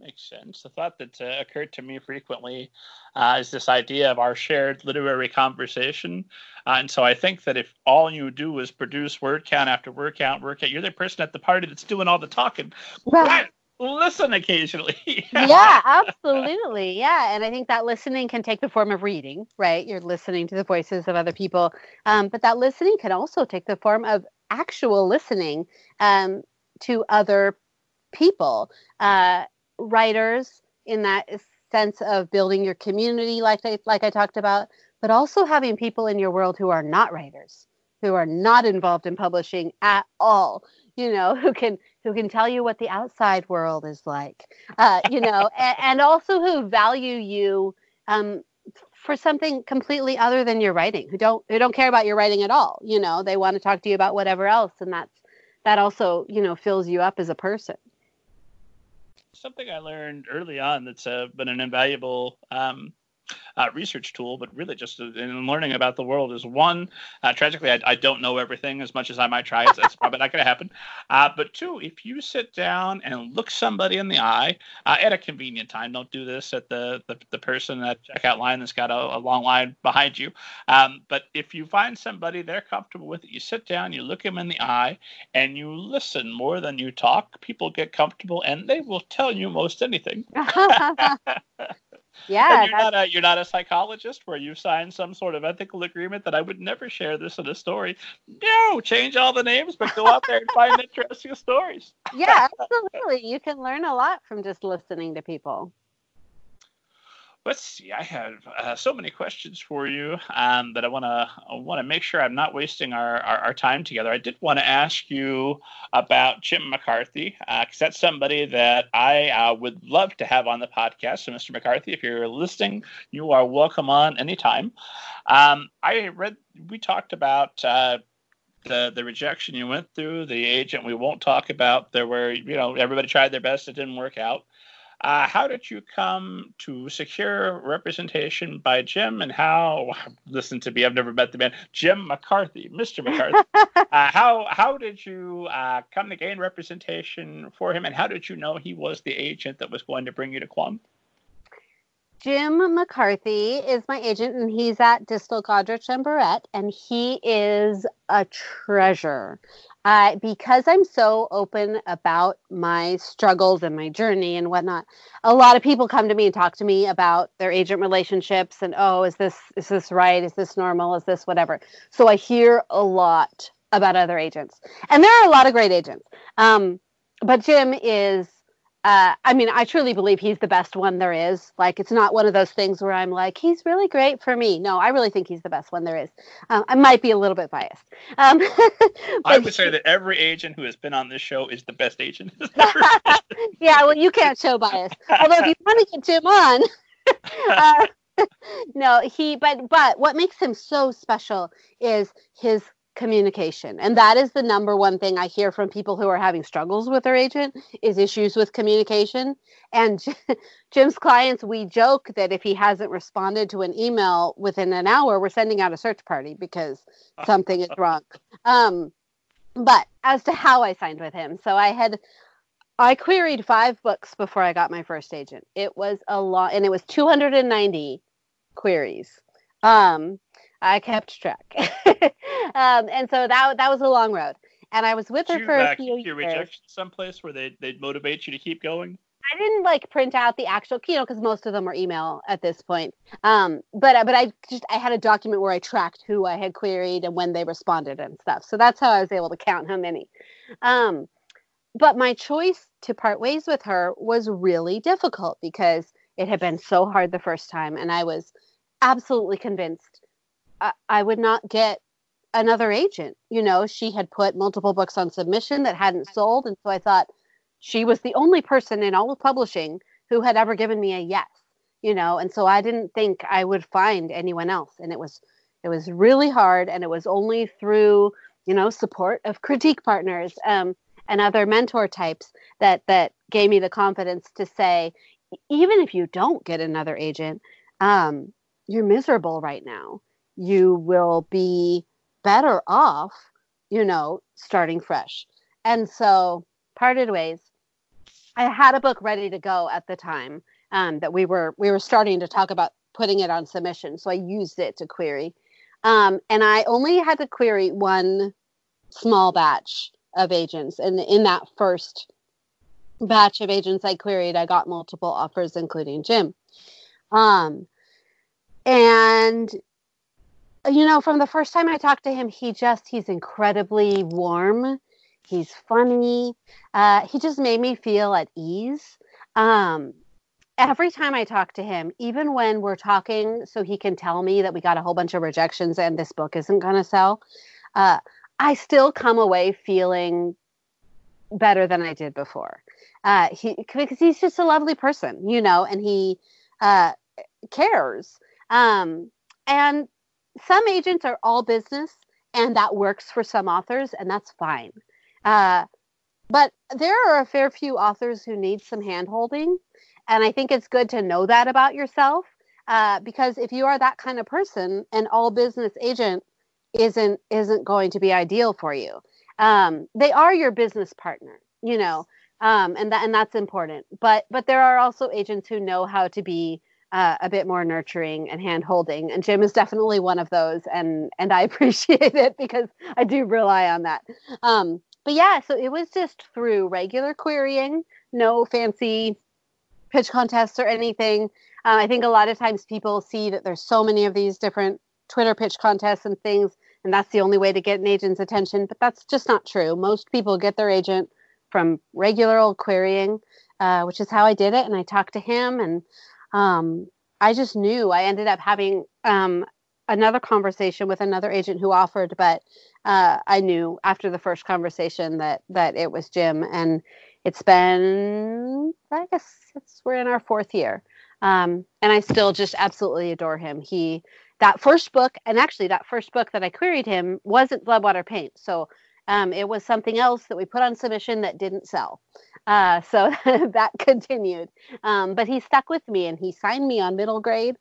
Makes sense. The thought that uh, occurred to me frequently uh, is this idea of our shared literary conversation. Uh, and so I think that if all you do is produce word count after word count, word count, you're the person at the party that's doing all the talking. Right. Listen occasionally. [LAUGHS] yeah, absolutely. Yeah. And I think that listening can take the form of reading, right? You're listening to the voices of other people. Um, but that listening can also take the form of actual listening um, to other people. Uh, writers in that sense of building your community like I, like I talked about, but also having people in your world who are not writers, who are not involved in publishing at all, you know, [LAUGHS] who can who can tell you what the outside world is like, uh, you know, [LAUGHS] and, and, also who value you um, for something completely other than your writing, who don't who don't care about your writing at all. You know, they want to talk to you about whatever else, and that's that also you know fills you up as a person. Something I learned early on that's uh, been an invaluable um, uh, research tool, but really just in learning about the world is one. Uh, tragically, I, I, don't know everything as much as I might try. It's, it's probably not going to happen. Uh, but two, if you sit down and look somebody in the eye uh, at a convenient time, don't do this at the the, the person at checkout line that's got a, a long line behind you. Um, but if you find somebody they're comfortable with it, you sit down, you look them in the eye, and you listen more than you talk. People get comfortable, and they will tell you most anything. [LAUGHS] [LAUGHS] Yeah, and you're not a you're not a psychologist where you've signed some sort of ethical agreement that I would never share this in a story. No, change all the names, but go out there and find interesting stories. yeah, [LAUGHS] absolutely. You can learn a lot from just listening to people let's see. I have uh, so many questions for you um, that I want to want to make sure I'm not wasting our, our, our, time together. I did want to ask you about Jim McCarthy because uh, that's somebody that I uh, would love to have on the podcast. So, Mr. McCarthy, if you're listening, you are welcome on anytime. Um, I read we talked about uh, the the rejection you went through, the agent we won't talk about. There were you know everybody tried their best, it didn't work out. Uh, how did you come to secure representation by Jim, and how? [LAUGHS] Listen to me, I've never met the man, Jim McCarthy, Mr. McCarthy. [LAUGHS] uh, how how did you uh, come to gain representation for him, and how did you know he was the agent that was going to bring you to Quam? Jim McCarthy is my agent, and he's at Dystel Goderich and Bourret, and he is a treasure. Uh, because I'm so open about my struggles and my journey and whatnot, a lot of people come to me and talk to me about their agent relationships and oh, is this is this right? Is this normal? Is this whatever? So I hear a lot about other agents, and there are a lot of great agents. Um, but Jim is uh, I mean, I truly believe he's the best one there is. Like, it's not one of those things where I'm like, he's really great for me. No, I really think he's the best one there is. Um, I might be a little bit biased. Um, [LAUGHS] I would say that every agent who has been on this show is the best agent. [LAUGHS] [LAUGHS] yeah, well, you can't show bias. Although, if you want to get Jim on, uh, no, he. But but what makes him so special is his communication. And that is the number one thing i hear from people who are having struggles with their agent is issues with communication. And [LAUGHS] jim's clients we joke that if he hasn't responded to an email within an hour we're sending out a search party because [LAUGHS] something is wrong. Um, but as to how i signed with him so i had i queried five books before i got my first agent. It was a lot and it was 290 queries. Um, I kept track. [LAUGHS] um, and so that that was a long road. And I was with Did her for a few your years. rejection someplace where they they motivate you to keep going? I didn't like print out the actual, you know, because most of them were email at this point. Um, but but I just I had a document where I tracked who I had queried and when they responded and stuff. So that's how I was able to count how many. Um, but my choice to part ways with her was really difficult because it had been so hard the first time, and I was absolutely convinced I, I would not get another agent. You know, she had put multiple books on submission that hadn't sold. And so I thought she was the only person in all of publishing who had ever given me a yes. you know, and so I didn't think I would find anyone else. And it was it was really hard and it was only through, you know, support of critique partners um, and other mentor types that that gave me the confidence to say, even if you don't get another agent, um, you're miserable right now. You will be better off, you know, starting fresh. And so parted ways. I had a book ready to go at the time um, that we were we were starting to talk about putting it on submission. So I used it to query, um, and I only had to query one small batch of agents, and in that first batch of agents I queried, I got multiple offers, including Jim. Um, and you know, from the first time I talked to him, he just he's incredibly warm. He's funny. Uh, he just made me feel at ease. Um, every time I talk to him, even when we're talking, so he can tell me that we got a whole bunch of rejections and this book isn't going to sell, uh, I still come away feeling better than I did before. Uh, he because he's just a lovely person, you know, and he uh, cares. Um, and some agents are all business, and that works for some authors, and that's fine. Uh, but there are a fair few authors who need some handholding. And I think it's good to know that about yourself uh, because if you are that kind of person, an all business agent isn't isn't going to be ideal for you. Um, they are your business partner, you know, um, and that and that's important. But but there are also agents who know how to be uh, a bit more nurturing and hand holding, and Jim is definitely one of those, and and I [LAUGHS] appreciate it because I do rely on that. Um, but yeah, so it was just through regular querying, no fancy pitch contests or anything. Uh, I think a lot of times people see that there's so many of these different Twitter pitch contests and things, and that's the only way to get an agent's attention. But that's just not true. Most people get their agent from regular old querying, uh, which is how I did it. And I talked to him, and um, I just knew I ended up having um, another conversation with another agent who offered, but uh, I knew after the first conversation that that it was Jim, and it's been I guess it's we're in our fourth year, um, and I still just absolutely adore him. He that first book, and actually that first book that I queried him wasn't Blood Water Paint, so um, it was something else that we put on submission that didn't sell. Uh, [LAUGHS] so [LAUGHS] that continued, um, but he stuck with me and he signed me on middle grade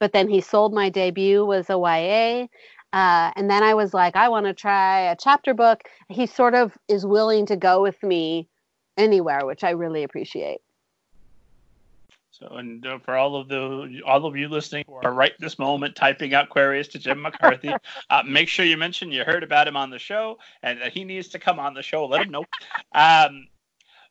but then he sold my debut was a YA. Uh, and then I was like, I want to try a chapter book. He sort of is willing to go with me anywhere, which I really appreciate. So, and uh, for all of the all of you listening who are right this moment typing out queries to Jim McCarthy, [LAUGHS] uh, make sure you mention you heard about him on the show and that he needs to come on the show. Let him know. [LAUGHS] Um,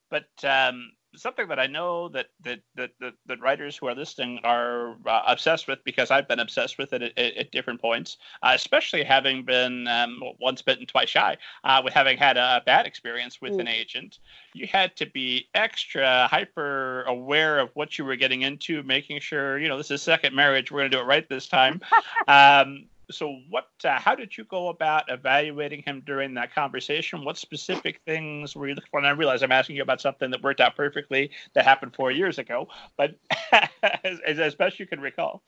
but um, something that I know that that that that, that writers who are listening are uh, obsessed with because I've been obsessed with it at, at, at different points, uh, especially having been um, once bitten, twice shy, uh, with having had a bad experience with mm. an agent. You had to be extra hyper aware of what you were getting into, making sure you know this is second marriage. We're going to do it right this time. [LAUGHS] um, so what uh, how did you go about evaluating him during that conversation? What specific things were you looking for? And i realize i'm asking you about something that worked out perfectly that happened four years ago but [LAUGHS] as, as best you can recall.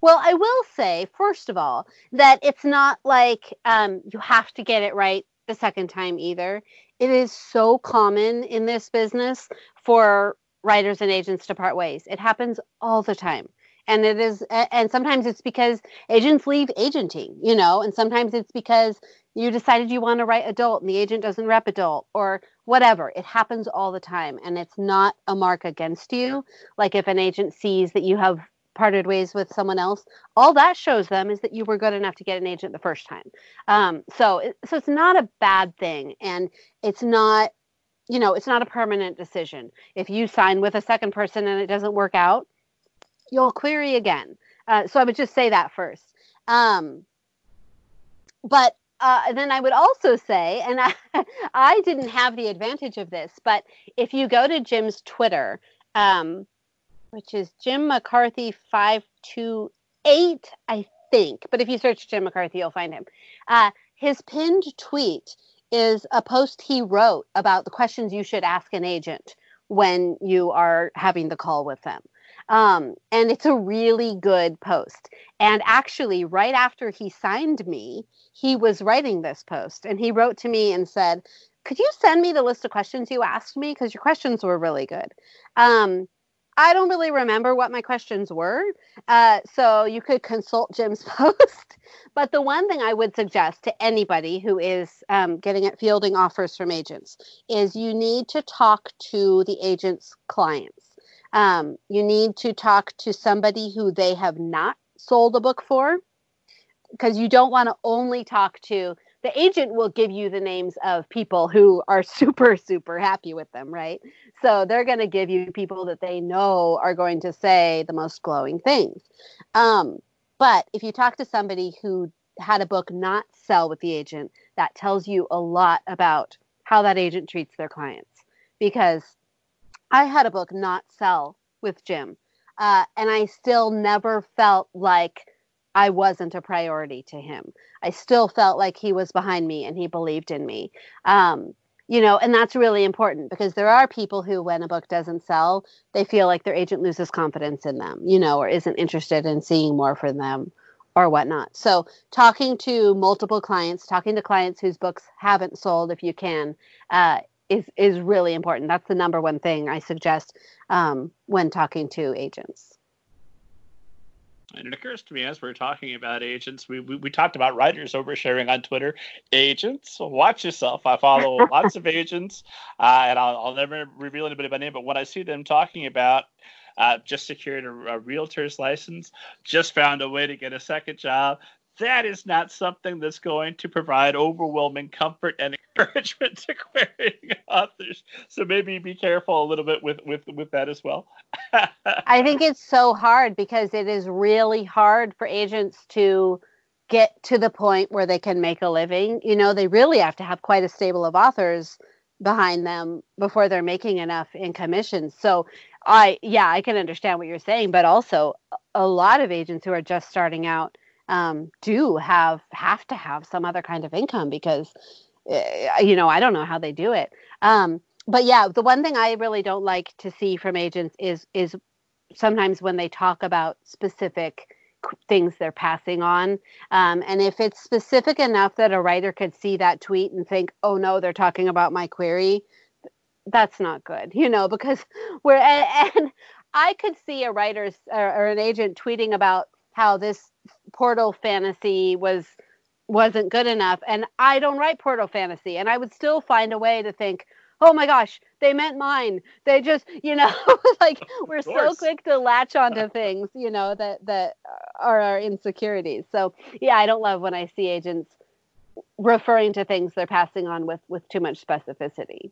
Well i will say first of all that it's not like um, you have to get it right the second time either. It is so common in this business for writers and agents to part ways. It happens all the time and it is and sometimes it's because agents leave agenting you know and sometimes it's because you decided you want to write adult and the agent doesn't rep adult or whatever. It happens all the time and it's not a mark against you. Like if an agent sees that you have parted ways with someone else all that shows them is that you were good enough to get an agent the first time. Um, so so it's not a bad thing and it's not you know it's not a permanent decision. If you sign with a second person and it doesn't work out you'll query again. Uh, so I would just say that first. Um, but uh, then I would also say, and I, [LAUGHS] I didn't have the advantage of this, but if you go to Jim's Twitter, um, which is Jim McCarthy five two eight, I think. But if you search Jim McCarthy, you'll find him. Uh, his pinned tweet is a post he wrote about the questions you should ask an agent when you are having the call with them. Um, and it's a really good post. And actually, right after he signed me, he was writing this post and he wrote to me and said, Could you send me the list of questions you asked me? Because your questions were really good. Um, I don't really remember what my questions were. Uh, so you could consult Jim's [LAUGHS] post. but the one thing I would suggest to anybody who is um, getting at fielding offers from agents is you need to talk to the agent's clients. Um, you need to talk to somebody who they have not sold a book for because you don't want to only talk to the agent will give you the names of people who are [LAUGHS] super super happy with them right? So they're going to give you people that they know are going to say the most glowing things. Um, but if you talk to somebody who had a book not sell with the agent that tells you a lot about how that agent treats their clients. Because i had a book not sell with jim uh, and i still never felt like I wasn't a priority to him. I still felt like he was behind me and he believed in me. Um, you know, and that's really important because there are people who, when a book doesn't sell, they feel like their agent loses confidence in them, you know, or isn't interested in seeing more from them or whatnot. So, talking to multiple clients, talking to clients whose books haven't sold, if you can, uh, is is really important. That's the number one thing I suggest um, when talking to agents. And it occurs to me as we're talking about agents, we, we, we talked about writers oversharing on Twitter. Agents, watch yourself. I follow [LAUGHS] lots of agents, uh, and I'll, I'll never reveal anybody by name, but when I see them talking about uh, just secured a, a realtor's license, just found a way to get a second job, that is not something that's going to provide overwhelming comfort and [LAUGHS] encouragement to querying authors. So maybe be careful a little bit with with with that as well. [LAUGHS] I think it's so hard because it is really hard for agents to get to the point where they can make a living. You know, they really have to have quite a stable of authors behind them before they're making enough in commissions. So I yeah, I can understand what you're saying, but also a lot of agents who are just starting out um, do have have to have some other kind of income because uh, you know I don't know how they do it. Um, but yeah, the one thing I really don't like to see from agents is is sometimes when they talk about specific things they're passing on. Um, and if it's specific enough that a writer could see that tweet and think, oh no, they're talking about my query, that's not good, you know, because [LAUGHS] we're, and, [LAUGHS] and I could see a writer's or, or, an agent tweeting about how this portal fantasy was wasn't good enough and i don't write portal fantasy and i would still find a way to think oh my gosh they meant mine. They just you know [LAUGHS] like we're so quick to latch onto things you know that that are our insecurities. So yeah i don't love when i see agents referring to things they're passing on with with too much specificity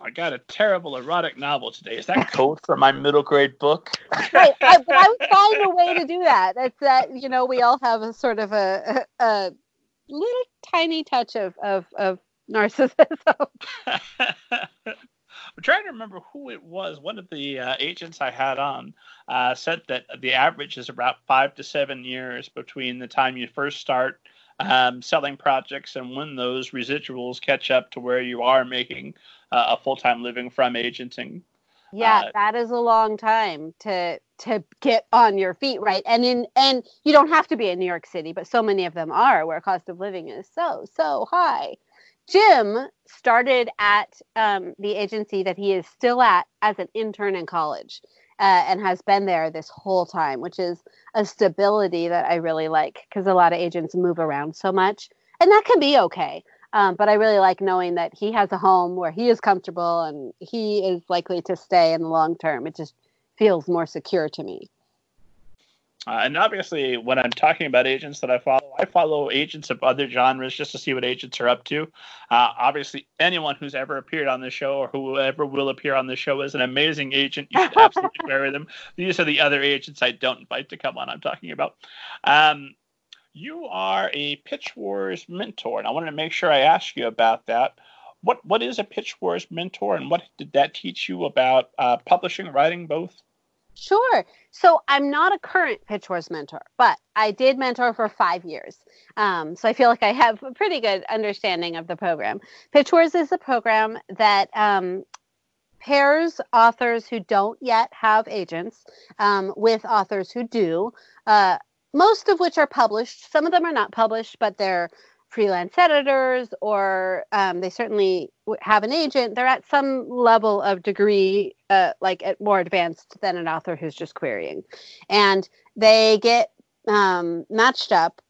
I got a terrible erotic novel today. Is that code for my middle grade book? right, I, [LAUGHS] I would find a way to do that. It's that you know we all have a sort of a, a, a little tiny touch of of, of narcissism. [LAUGHS] I'm trying to remember who it was. One of the uh, agents I had on uh, said that the average is about five to seven years between the time you first start um, selling projects and when those residuals catch up to where you are making uh, a full time living from agenting. Yeah, uh, that is a long time to to get on your feet, right? And in and you don't have to be in New York City, but so many of them are where cost of living is so so high. Jim started at um, the agency that he is still at as an intern in college uh, and has been there this whole time, which is a stability that I really like because a lot of agents move around so much. And that can be okay. Um, but I really like knowing that he has a home where he is comfortable and he is likely to stay in the long term. It just feels more secure to me. Uh, and obviously, when I'm talking about agents that I follow, I follow agents of other genres just to see what agents are up to. Uh, obviously, anyone who's ever appeared on the show or whoever will appear on the show is an amazing agent. You should absolutely [LAUGHS] marry them. These are the other agents I don't invite to come on. I'm talking about. Um, you are a Pitch Wars mentor, and I wanted to make sure I ask you about that. What what is a Pitch Wars mentor, and what did that teach you about uh, publishing, writing, both? Sure. So I'm not a current Pitch Wars mentor, but I did mentor for five years. Um, so I feel like I have a pretty good understanding of the program. Pitch Wars is a program that um, pairs authors who don't yet have agents um, with authors who do, uh, most of which are published. Some of them are not published, but they're freelance editors or um, they certainly have an agent. They're at some level of degree, uh, like at more advanced than an author who's just querying. And they get um, matched up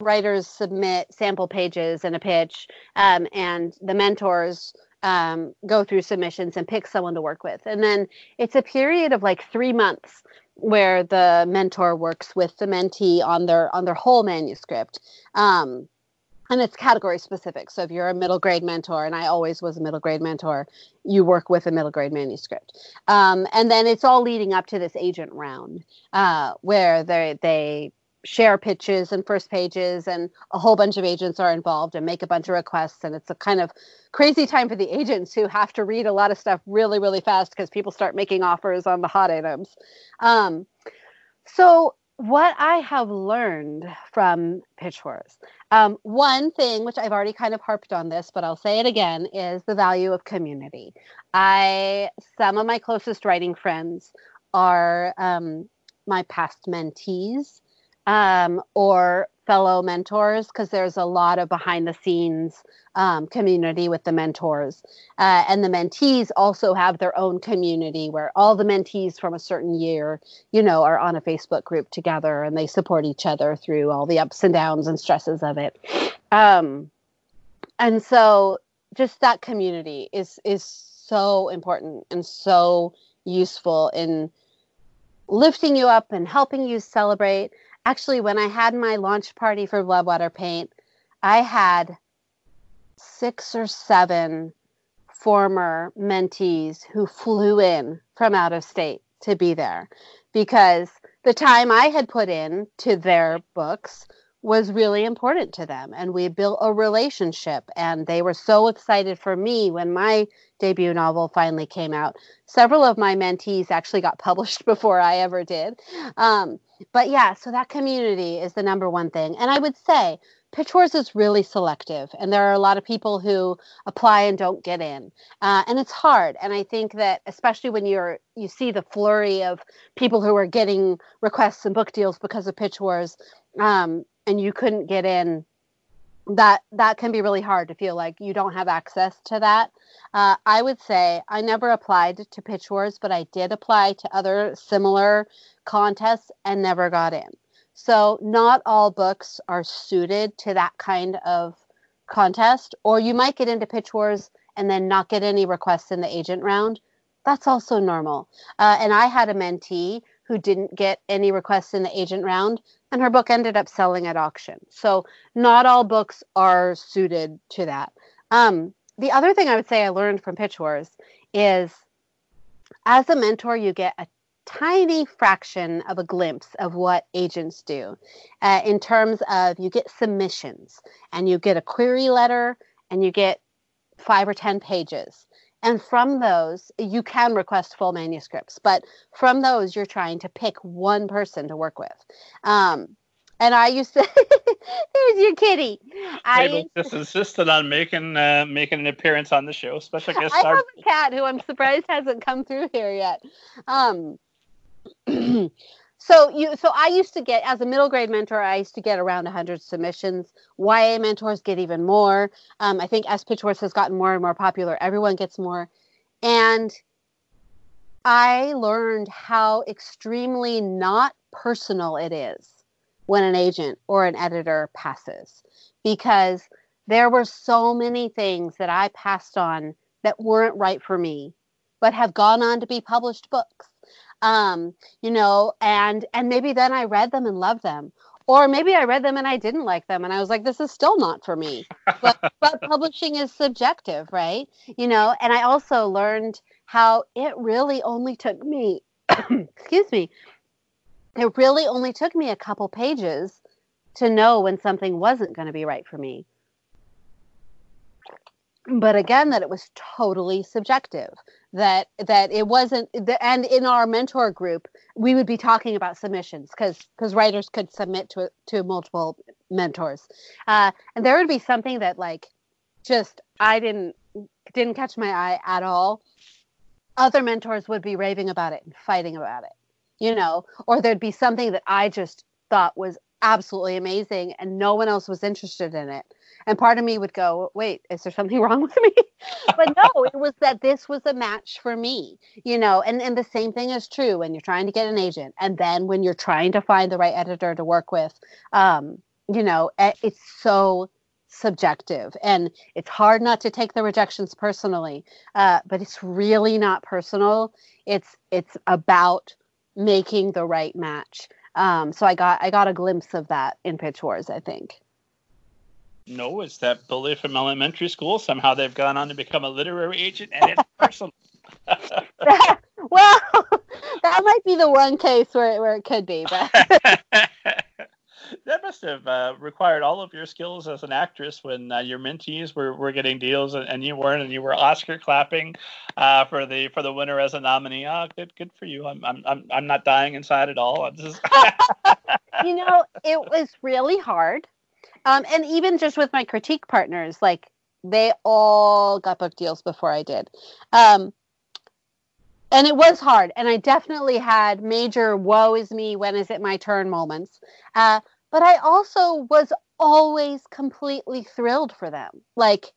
writers submit sample pages and a pitch, um, and the mentors um, go through submissions and pick someone to work with. And then it's a period of like three months where the mentor works with the mentee on their on their whole manuscript. Um, and it's category specific. So if you're a middle grade mentor, and I always was a middle grade mentor, you work with a middle grade manuscript. Um, and then it's all leading up to this agent round uh, where they they share pitches and first pages and a whole bunch of agents are involved and make a bunch of requests and it's a kind of crazy time for the agents who have to read a lot of stuff really really fast because people start making offers on the hot items um, so what i have learned from pitch wars um, one thing which i've already kind of harped on this but i'll say it again is the value of community. I some of my closest writing friends are um, my past mentees um, or fellow mentors because there's a lot of behind the scenes um, community with the mentors. Uh, and the mentees also have their own community where all the mentees from a certain year you know are on a facebook group together and they support each other through all the ups and downs and stresses of it. Um, and so just that community is is so important and so useful in lifting you up and helping you celebrate actually when I had my launch party for Blood Water Paint, I had six or seven former mentees who flew in from out of state to be there because the time I had put in to their books was really important to them and we built a relationship and they were so excited for me when my debut novel finally came out. Several of my mentees actually got [LAUGHS] published before i ever did. Um, but yeah so that community is the number one thing. And i would say pitch wars is really selective and there are a lot of people who apply and don't get in. Uh, and it's hard. And i think that especially when you're you see the flurry of people who are getting requests and book deals because of pitch wars um, and you couldn't get in that that can be really hard to feel like you don't have access to that. Uh, i would say i never applied to pitch wars but i did apply to other similar contests and never got in. So not all books are suited to that kind of contest or you might get into pitch wars and then not get any requests in the agent round. That's also normal. Uh, and i had a mentee who didn't get any requests in the agent round and her book ended up selling at auction. So not all books are suited to that. Um, the other thing I would say I learned from Pitch Wars is as a mentor, you get a tiny fraction of a glimpse of what agents do uh, in terms of you get submissions and you get a query letter and you get five or 10 pages. And from those, you can request full manuscripts, but from those, you're trying to pick one person to work with. Um, and I used to, [LAUGHS] there's your kitty. I just insisted on making uh, making an appearance on the show, special [LAUGHS] guest star. I have a cat who I'm surprised [LAUGHS] hasn't come through here yet. Um, [CLEARS THROAT] So you so I used to get as a middle grade mentor, I used to get around 100 submissions. YA mentors get even more. Um, I think as Wars has gotten more and more popular, everyone gets more. And I learned how extremely not personal it is when an agent or an editor passes because there were so many things that I passed on that weren't right for me, but have gone on to be published books um, you know, and and maybe then I read them and loved them. Or maybe I read them and I didn't like them and I was like, this is still not for me. But [LAUGHS] but publishing is subjective, right? You know, and I also learned how it really only took me [CLEARS THROAT] excuse me, it really only took me a couple pages to know when something wasn't going to be right for me but again that it was totally subjective that that it wasn't and in our mentor group we would be talking about submissions because because writers could submit to to multiple mentors. Uh, and there would be something that like just i didn't didn't catch my eye at all. Other mentors would be raving about it and fighting about it, you know, or there'd be something that I just thought was absolutely amazing and no one else was interested in it. And part of me would go, wait, is there something [LAUGHS] wrong with me? but no, it was that this was a match for me, you know, and, and the same thing is true when you're trying to get an agent. And then when you're trying to find the right editor to work with, um, you know, it's so subjective and it's hard not to take the rejections personally uh, but it's really not personal it's it's about making the right match um, so i got i got a glimpse of that in pitch wars i think. No it's that bully from elementary school. Somehow they've gone on to become a literary agent and it's [LAUGHS] personal. [LAUGHS] Well [LAUGHS] that might be the one case where, where it could be but that must have uh, required all of your skills as an actress when uh, your mentees were, were getting deals and, and, you weren't, and you were Oscar clapping uh, for the for the winner as a nominee. Oh, good good for you. I'm I'm I'm, I'm not dying inside at all. Just... [LAUGHS] you know, it was really hard, um, and even just with my critique partners, like they all got book deals before I did. Um, and it was hard and i definitely had major woe is me when is it my turn moments uh, but I also was always completely thrilled for them. Like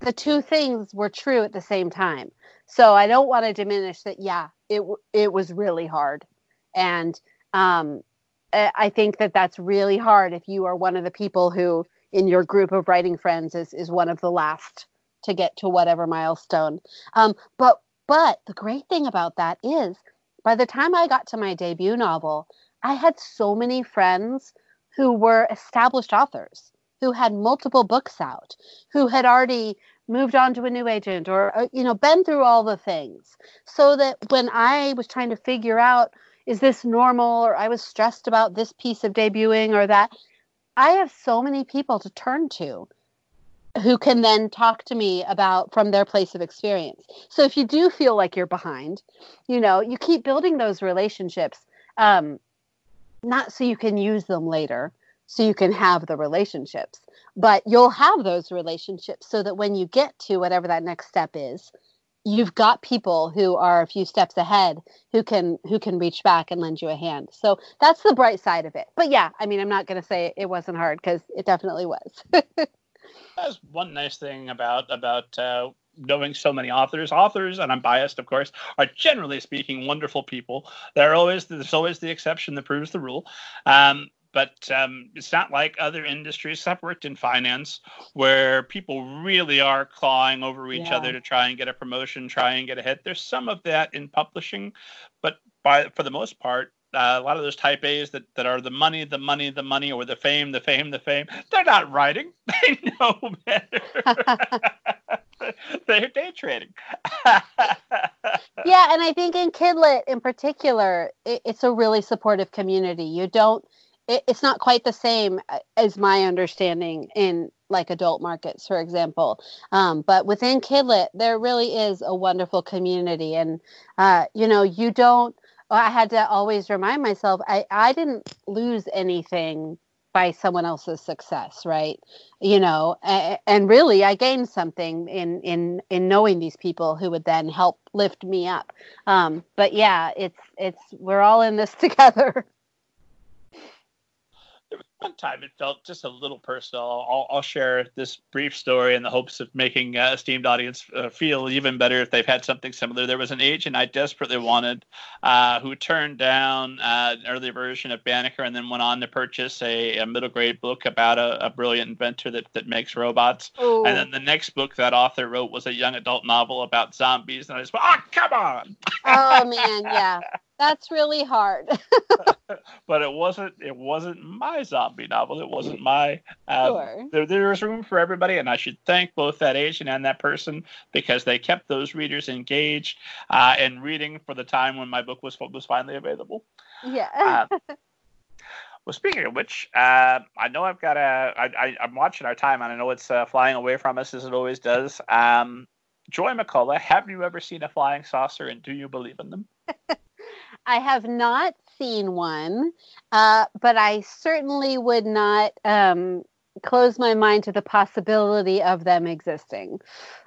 the two things were true at the same time. So I don't want to diminish that. Yeah, it it was really hard, and um, I think that that's really hard if you are one of the people who, in your group of writing friends, is is one of the last to get to whatever milestone. Um, but but the great thing about that is, by the time I got to my debut novel, I had so many friends who were established authors who had multiple books out, who had already moved on to a new agent or uh, you know been through all the things. So that when i was trying to figure out is this normal or i was stressed about this piece of debuting or that i have so many people to turn to who can then talk to me about from their place of experience. So if you do feel like you're behind you know you keep building those relationships um, not so you can use them later, so you can have the relationships, but you'll have those relationships so that when you get to whatever that next step is, you've got people who are a few steps ahead who can who can reach back and lend you a hand. So that's the bright side of it. But yeah, I mean, I'm not going to say it wasn't hard because it definitely was. [LAUGHS] that's one nice thing about about uh, knowing so many authors. Authors, and I'm biased, of course, are generally speaking wonderful people. There are always there's always the exception that proves the rule. Um, but um, it's not like other industries. I've worked in finance where people really are clawing over each yeah. other to try and get a promotion, try and get ahead. There's some of that in publishing, but by for the most part, uh, a lot of those type A's that, that are the money, the money, the money, or the fame, the fame, the fame. They're not writing. [LAUGHS] They know better. [LAUGHS] [LAUGHS] They're day trading. [LAUGHS] yeah, and I think in Kidlit in particular, it, it's a really supportive community. You don't. It, it's not quite the same uh, as my understanding in like adult markets, for example. Um, but within Kidlit, there really is a wonderful community, and uh, you know, you don't. I had to always remind myself I, I didn't lose anything by someone else's success right? You know and, really i gained something in in in knowing these people who would then help lift me up. Um but yeah it's it's we're all in this [LAUGHS] together one time it felt just a little personal. I'll, I'll, share this brief story in the hopes of making a esteemed audience uh, feel even better if they've had something similar. There was an agent I desperately wanted uh, who turned down uh, an early version of Banneker and then went on to purchase a, a middle grade book about a, a, brilliant inventor that, that makes robots. Ooh. And then the next book that author wrote was a young adult novel about zombies. And I just went, oh, come on. Oh, man, yeah. [LAUGHS] That's really hard. [LAUGHS] but it wasn't. It wasn't my zombie novel. It wasn't my. Um, sure. There, there was room for everybody, and I should thank both that agent and that person because they kept those readers engaged uh, and reading for the time when my book was was finally available. Yeah. uh, [LAUGHS] well, speaking of which, uh, I know I've got a. I, I, I'm watching our time, and I know it's uh, flying away from us as it always does. Um, Joy McCullough, have you ever seen a flying saucer, and do you believe in them? [LAUGHS] I have not seen one, uh, but I certainly would not um, close my mind to the possibility of them existing.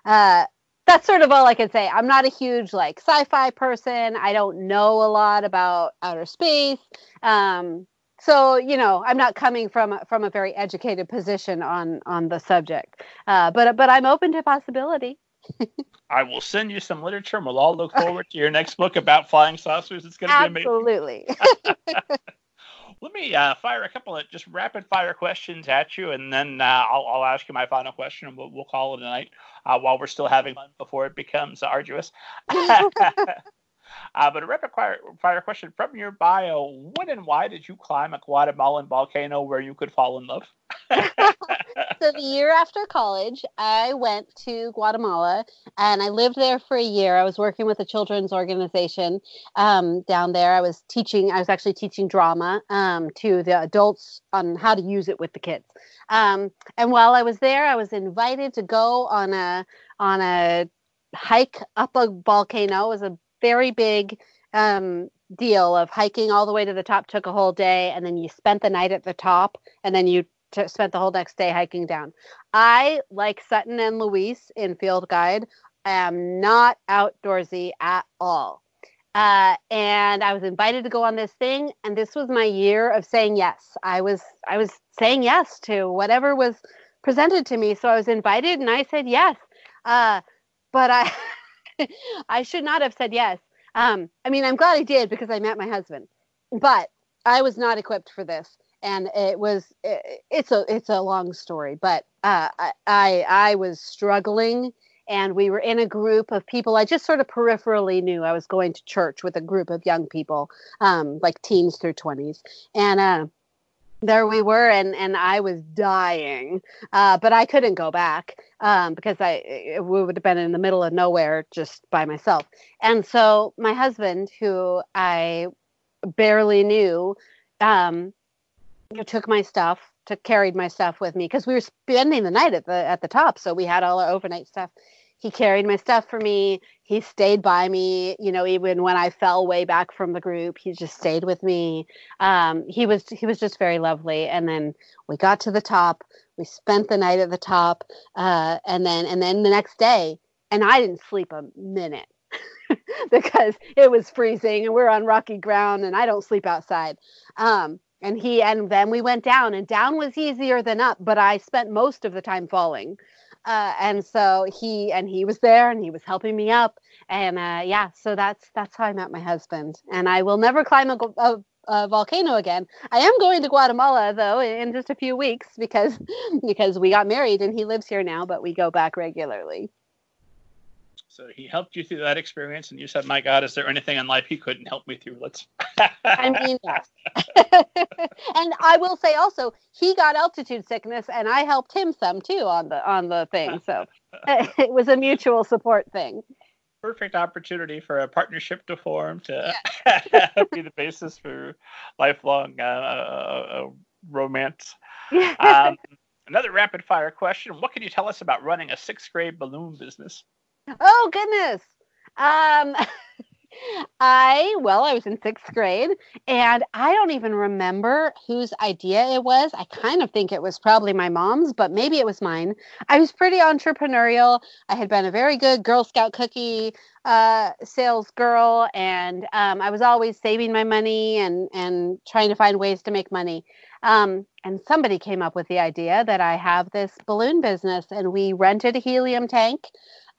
Uh, that's sort of all I can say. I'm not a huge like sci-fi person. I don't know a lot about outer space. Um, so you know, I'm not coming from from a very educated position on on the subject. Uh, but but I'm open to possibility. [LAUGHS] I will send you some literature, and we'll all look forward to your next book about flying saucers. It's going to be amazing. Absolutely. [LAUGHS] Let me uh, fire a couple of just rapid fire questions at you, and then uh, I'll, I'll, ask you my final question, and we'll, we'll call it a night uh, while we're still having fun before it becomes arduous. [LAUGHS] Uh, but a rapid fire, question from your bio: When and why did you climb a Guatemalan volcano where you could fall in love? [LAUGHS] so the year after college, I went to Guatemala and I lived there for a year. I was working with a children's organization um, down there. I was teaching. I was actually teaching drama um, to the adults on how to use it with the kids. Um, and while I was there, I was invited to go on a on a hike up a volcano. It was a very big um, deal of hiking all the way to the top took a whole day and then you spent the night at the top and then you t- spent the whole next day hiking down. I like sutton and luis in field guide. Am not outdoorsy at all. Uh, and i was invited to go on this thing and this was my year of saying yes. I was i was saying yes to whatever was presented to me so i was invited and i said yes. Uh, but i [LAUGHS] [LAUGHS] I should not have said yes. Um, I mean, I'm glad I did because I met my husband, but I was not equipped for this, and it was it, it's a it's a long story, but uh, I, I I was struggling, and we were in a group of people I just sort of peripherally knew. I was going to church with a group of young people, um, like teens through twenties, and uh, there we were and and i was dying. Uh, but i couldn't go back um, because i it would have been in the middle of nowhere just by myself. And so my husband who i barely knew um, took my stuff took carried my stuff with me because we were spending the night at the at the top so we had all our overnight stuff he carried my stuff for me. He stayed by me you know even when i fell way back from the group he just stayed with me. Um, he was he was just very lovely. And then we got to the top. We spent the night at the top. Uh, and then and then the next day and i didn't sleep a minute [LAUGHS] because it was freezing and we're on rocky ground and i don't sleep outside. Um, and he and then we went down and down was easier than up but i spent most of the time falling uh, and so he and he was there and he was helping me up. And uh, yeah so that's that's how i met my husband. And i will never climb a, a, a, volcano again. I am going to guatemala though in just a few weeks because [LAUGHS] because we got married and he lives here now but we go back regularly so he helped you through that experience, and you said, "My God, is there anything in life he couldn't help me through?" Let's. I mean, yes. [LAUGHS] and I will say also, he got altitude sickness, and I helped him some too on the on the thing. So [LAUGHS] [LAUGHS] it was a mutual support thing. Perfect opportunity for a partnership to form to be the basis for lifelong uh, uh, uh romance. Um, another rapid fire question: What can you tell us about running a sixth grade balloon business? Oh goodness. Um [LAUGHS] I well, I was in 6th grade and I don't even remember whose idea it was. I kind of think it was probably my mom's, but maybe it was mine. I was pretty entrepreneurial. I had been a very good Girl Scout cookie uh, sales girl and um, I was always saving my money and and trying to find ways to make money. Um, and somebody came up with the idea that I have this balloon business and we rented a helium tank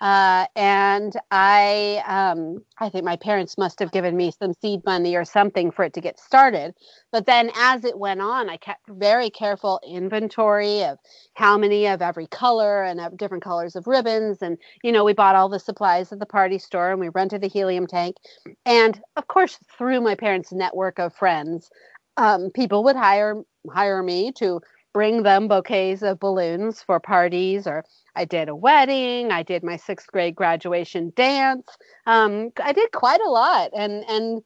uh, and I, um, I think my parents must have given me some seed money or something for it to get started. But then, as it went on, I kept very careful inventory of how many of every color and of different colors of ribbons. And you know, we bought all the supplies at the party store, and we rented a helium tank. And of course, through my parents' network of friends, um, people would hire hire me to bring them bouquets of balloons for parties or I did a wedding. I did my sixth grade graduation dance. Um, I did quite a lot, and and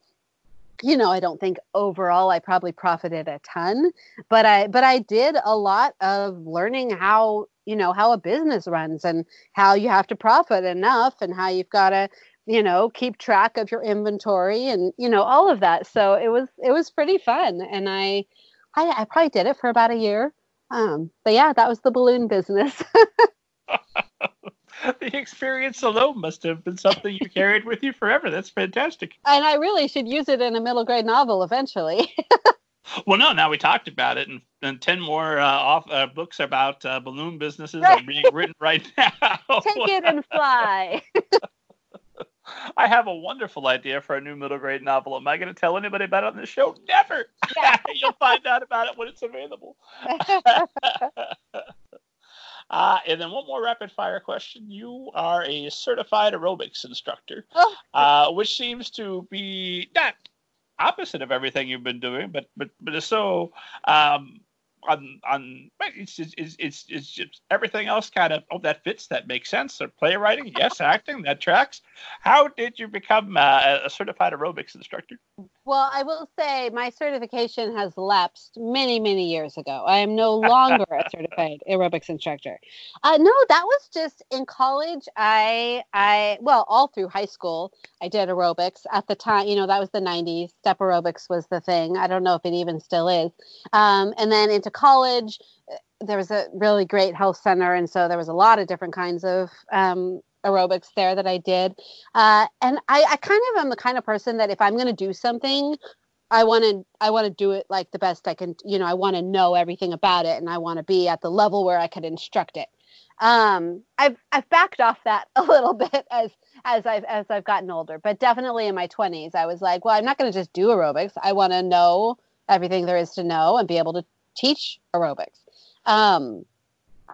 you know, I don't think overall I probably profited a ton, but I but I did a lot of learning how you know how a business runs and how you have to profit enough and how you've got to you know keep track of your inventory and you know all of that. So it was it was pretty fun, and I I, I probably did it for about a year. Um, but yeah, that was the balloon business. [LAUGHS] [LAUGHS] the experience alone must have been something you carried with you forever. That's fantastic. And I really should use it in a middle grade novel eventually. [LAUGHS] well, no, now we talked about it, and, and 10 more uh, off uh, books about uh, balloon businesses right. are being written right now. Take it and fly. I have a wonderful idea for a new middle grade novel. Am I going to tell anybody about it on the show? Never. Yeah. [LAUGHS] You'll find out about it when it's available. [LAUGHS] [LAUGHS] Uh, and then one more rapid fire question. You are a certified aerobics instructor, oh. uh, which seems to be not opposite of everything you've been doing, but but but so um, on on it's it's it's, it's just everything else kind of oh that fits that makes sense. So playwriting, yes, [LAUGHS] acting that tracks. How did you become uh, a certified aerobics instructor? Well, I will say my certification has lapsed many many years ago. I am no longer a [LAUGHS] certified aerobics instructor. Uh, no, that was just in college. I I well all through high school I did aerobics at the time. You know that was the '90s. Step aerobics was the thing. I don't know if it even still is. Um, and then into college, there was a really great health center, and so there was a lot of different kinds of um, aerobics there that I did. Uh, and I, I kind of am the kind of person that if I'm going to do something, I want to I want to do it like the best I can. You know, I want to know everything about it, and I want to be at the level where I could instruct it. Um, I've I've backed off that [LAUGHS] a little bit as as I've as I've gotten older, but definitely in my 20s, I was like, well, I'm not going to just do aerobics. I want to know everything there is to know and be able to teach aerobics. Um,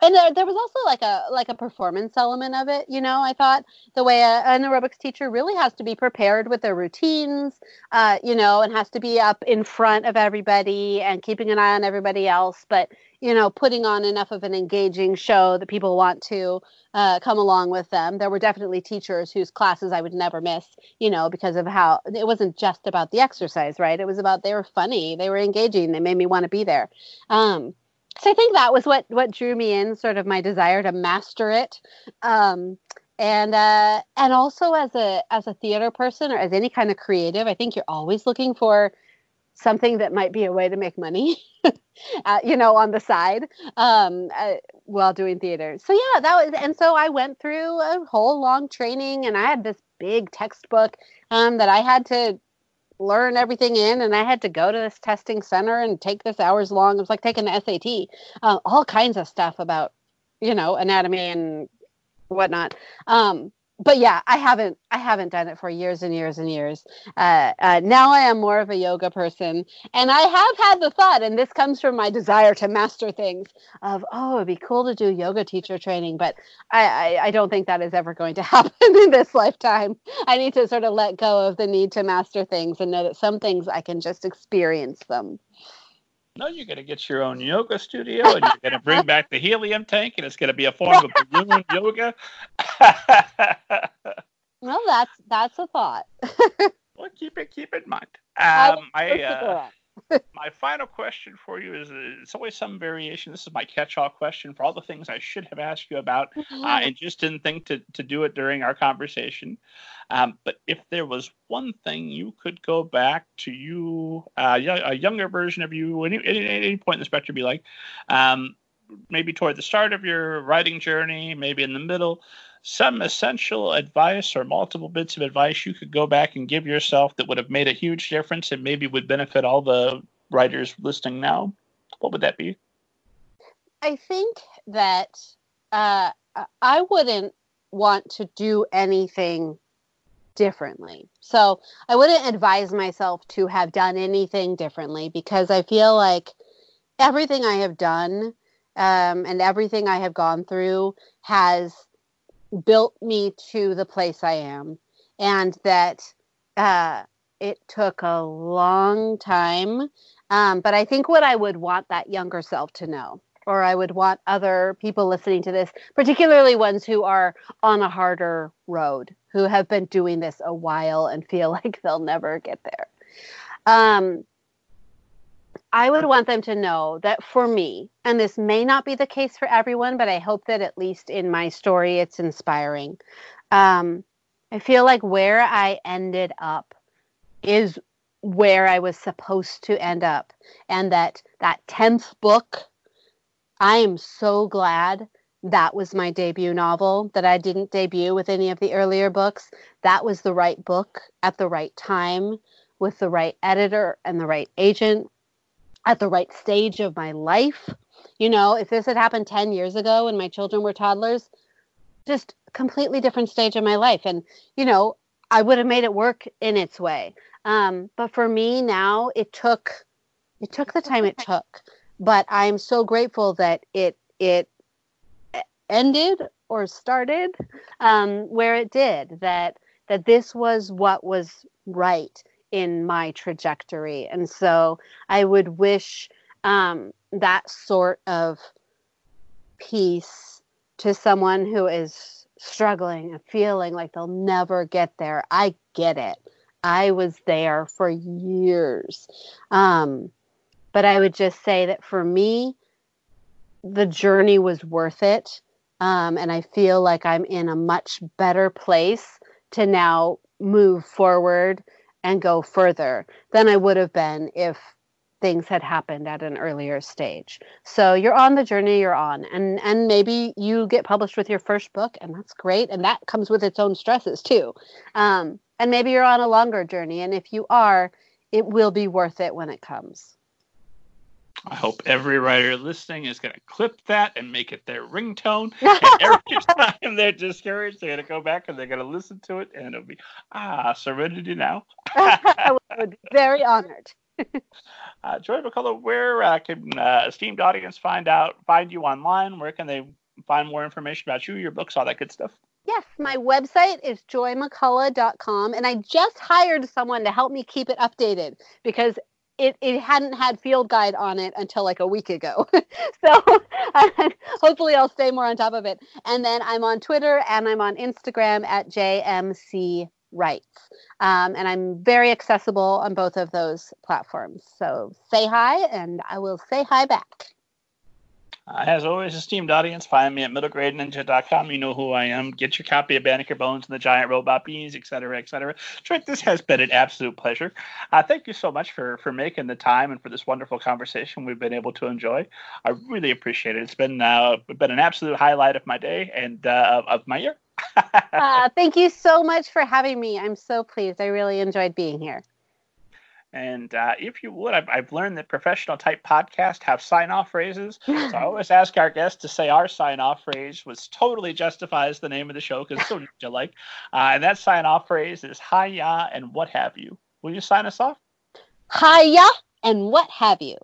and there, there was also like a like a performance element of it you know i thought the way a, an aerobics teacher really has to be prepared with their routines uh, you know and has to be up in front of everybody and keeping an eye on everybody else but you know putting on enough of an engaging show that people want to uh, come along with them. There were definitely teachers whose classes i would never miss you know because of how it wasn't just about the exercise right? It was about they were funny they were engaging they made me want to be there. Um, so I think that was what what drew me in, sort of my desire to master it. Um, and uh, and also as a as a theater person or as any kind of creative, I think you're always looking for something that might be a way to make money, [LAUGHS] uh, you know, on the side um, uh, while doing theater. So yeah, that was, and so I went through a whole long training, and I had this big textbook um, that I had to learn everything in and I had to go to this testing center and take this hours long. It was like taking the SAT, uh, all kinds of stuff about, you know, anatomy and whatnot. Um, but yeah, I haven't I haven't done it for years and years and years. Uh, uh, now I am more of a yoga person, and I have had the thought, and this comes from my desire to master things. Of oh, it'd be cool to do yoga teacher training, but I, I, I don't think that is ever going to [LAUGHS] happen in this lifetime. I need to sort of let go of the need to master things and know that some things I can just experience them. No, you're going to get your own yoga studio and you're going to bring back the helium tank and it's going to be a form of [LAUGHS] balloon yoga. [LAUGHS] well, that's that's a thought. [LAUGHS] well, keep it keep it in mind. Um, I, uh, [LAUGHS] my final question for you is it's always some variation. This is my catch-all question for all the things I should have asked you about uh, and just didn't think to, to do it during our conversation. Um, but if there was one thing you could go back to you, uh, a younger version of you, any, any, any point in the spectrum be like, um, maybe toward the start of your writing journey, maybe in the middle, some essential advice or multiple bits of advice you could go back and give yourself that would have made a huge difference and maybe would benefit all the writers listening now, what would that be? I think that uh, I wouldn't want to do anything differently. So I wouldn't advise myself to have done anything differently because I feel like everything I have done um, and everything I have gone through has built me to the place I am, and that uh, it took a long time. Um, but I think what I would want that younger self to know, or I would want other people listening to this, particularly ones who are on a harder road, who have been doing this a while and feel [LAUGHS] like they'll never get there. Um, I would want them to know that for me, and this may not be the case for everyone, but I hope that at least in my story, it's inspiring. Um, I feel like where I ended up is where I was supposed to end up, and that that tenth book, I am so glad that was my debut novel, that I didn't debut with any of the earlier books. That was the right book at the right time with the right editor and the right agent at the right stage of my life. You know, if this had happened 10 years ago when my children were toddlers, just completely different stage of my life. And, you know, I would have made it work in its way. Um, but for me now, it took it took the time it took. But I'm so grateful that it it ended or started um, where it did. That that this was what was right in my trajectory, and so I would wish um, that sort of peace to someone who is struggling and feeling like they'll never get there. I get it. I was there for years. Um, but I would just say that for me, the journey was worth it. Um, and I feel like I'm in a much better place to now move forward and go further than I would have been if things had happened at an earlier stage. So you're on the journey you're on and and maybe you get published with your first book and that's great and that comes with its own stresses too. Um, and maybe you're on a longer journey and if you are, it will be worth it when it comes. I hope every writer listening is going to clip that and make it their ringtone. [LAUGHS] And every time they're discouraged, they're going to go back and they're going to listen to it, and it'll be ah, Serenity now. [LAUGHS] I would be very honored. [LAUGHS] uh, Joy McCullough, where uh, can uh, esteemed audience find out find you online? Where can they find more information about you, your books, all that good stuff? Yes, my website is joymccullough.com, and I just hired someone to help me keep it updated because it, it hadn't had field guide on it until like a week ago. [LAUGHS] so [LAUGHS] hopefully I'll stay more on top of it. And then I'm on Twitter and I'm on Instagram at JMC Writes. Um, and I'm very accessible on both of those platforms. So say hi and I will say hi back. Uh, as always, esteemed audience, find me at middlegradeninja.com. You know who I am. Get your copy of Banneker Bones and the Giant Robot Bees, etc., etc. Trent, this has been an absolute pleasure. Uh, thank you so much for for making the time and for this wonderful conversation we've been able to enjoy. I really appreciate it. It's been uh, been an absolute highlight of my day and uh, of my year. [LAUGHS] uh, thank you so much for having me. I'm so pleased. I really enjoyed being here. And uh, if you would, I've, I've, learned that professional type podcasts have sign off phrases. So I [LAUGHS] always ask our guests to say our sign off phrase, which totally justifies the name of the show because it's so ninja like. Uh, and that sign off phrase is hiya and what have you. Will you sign us off? Hiya and what have you.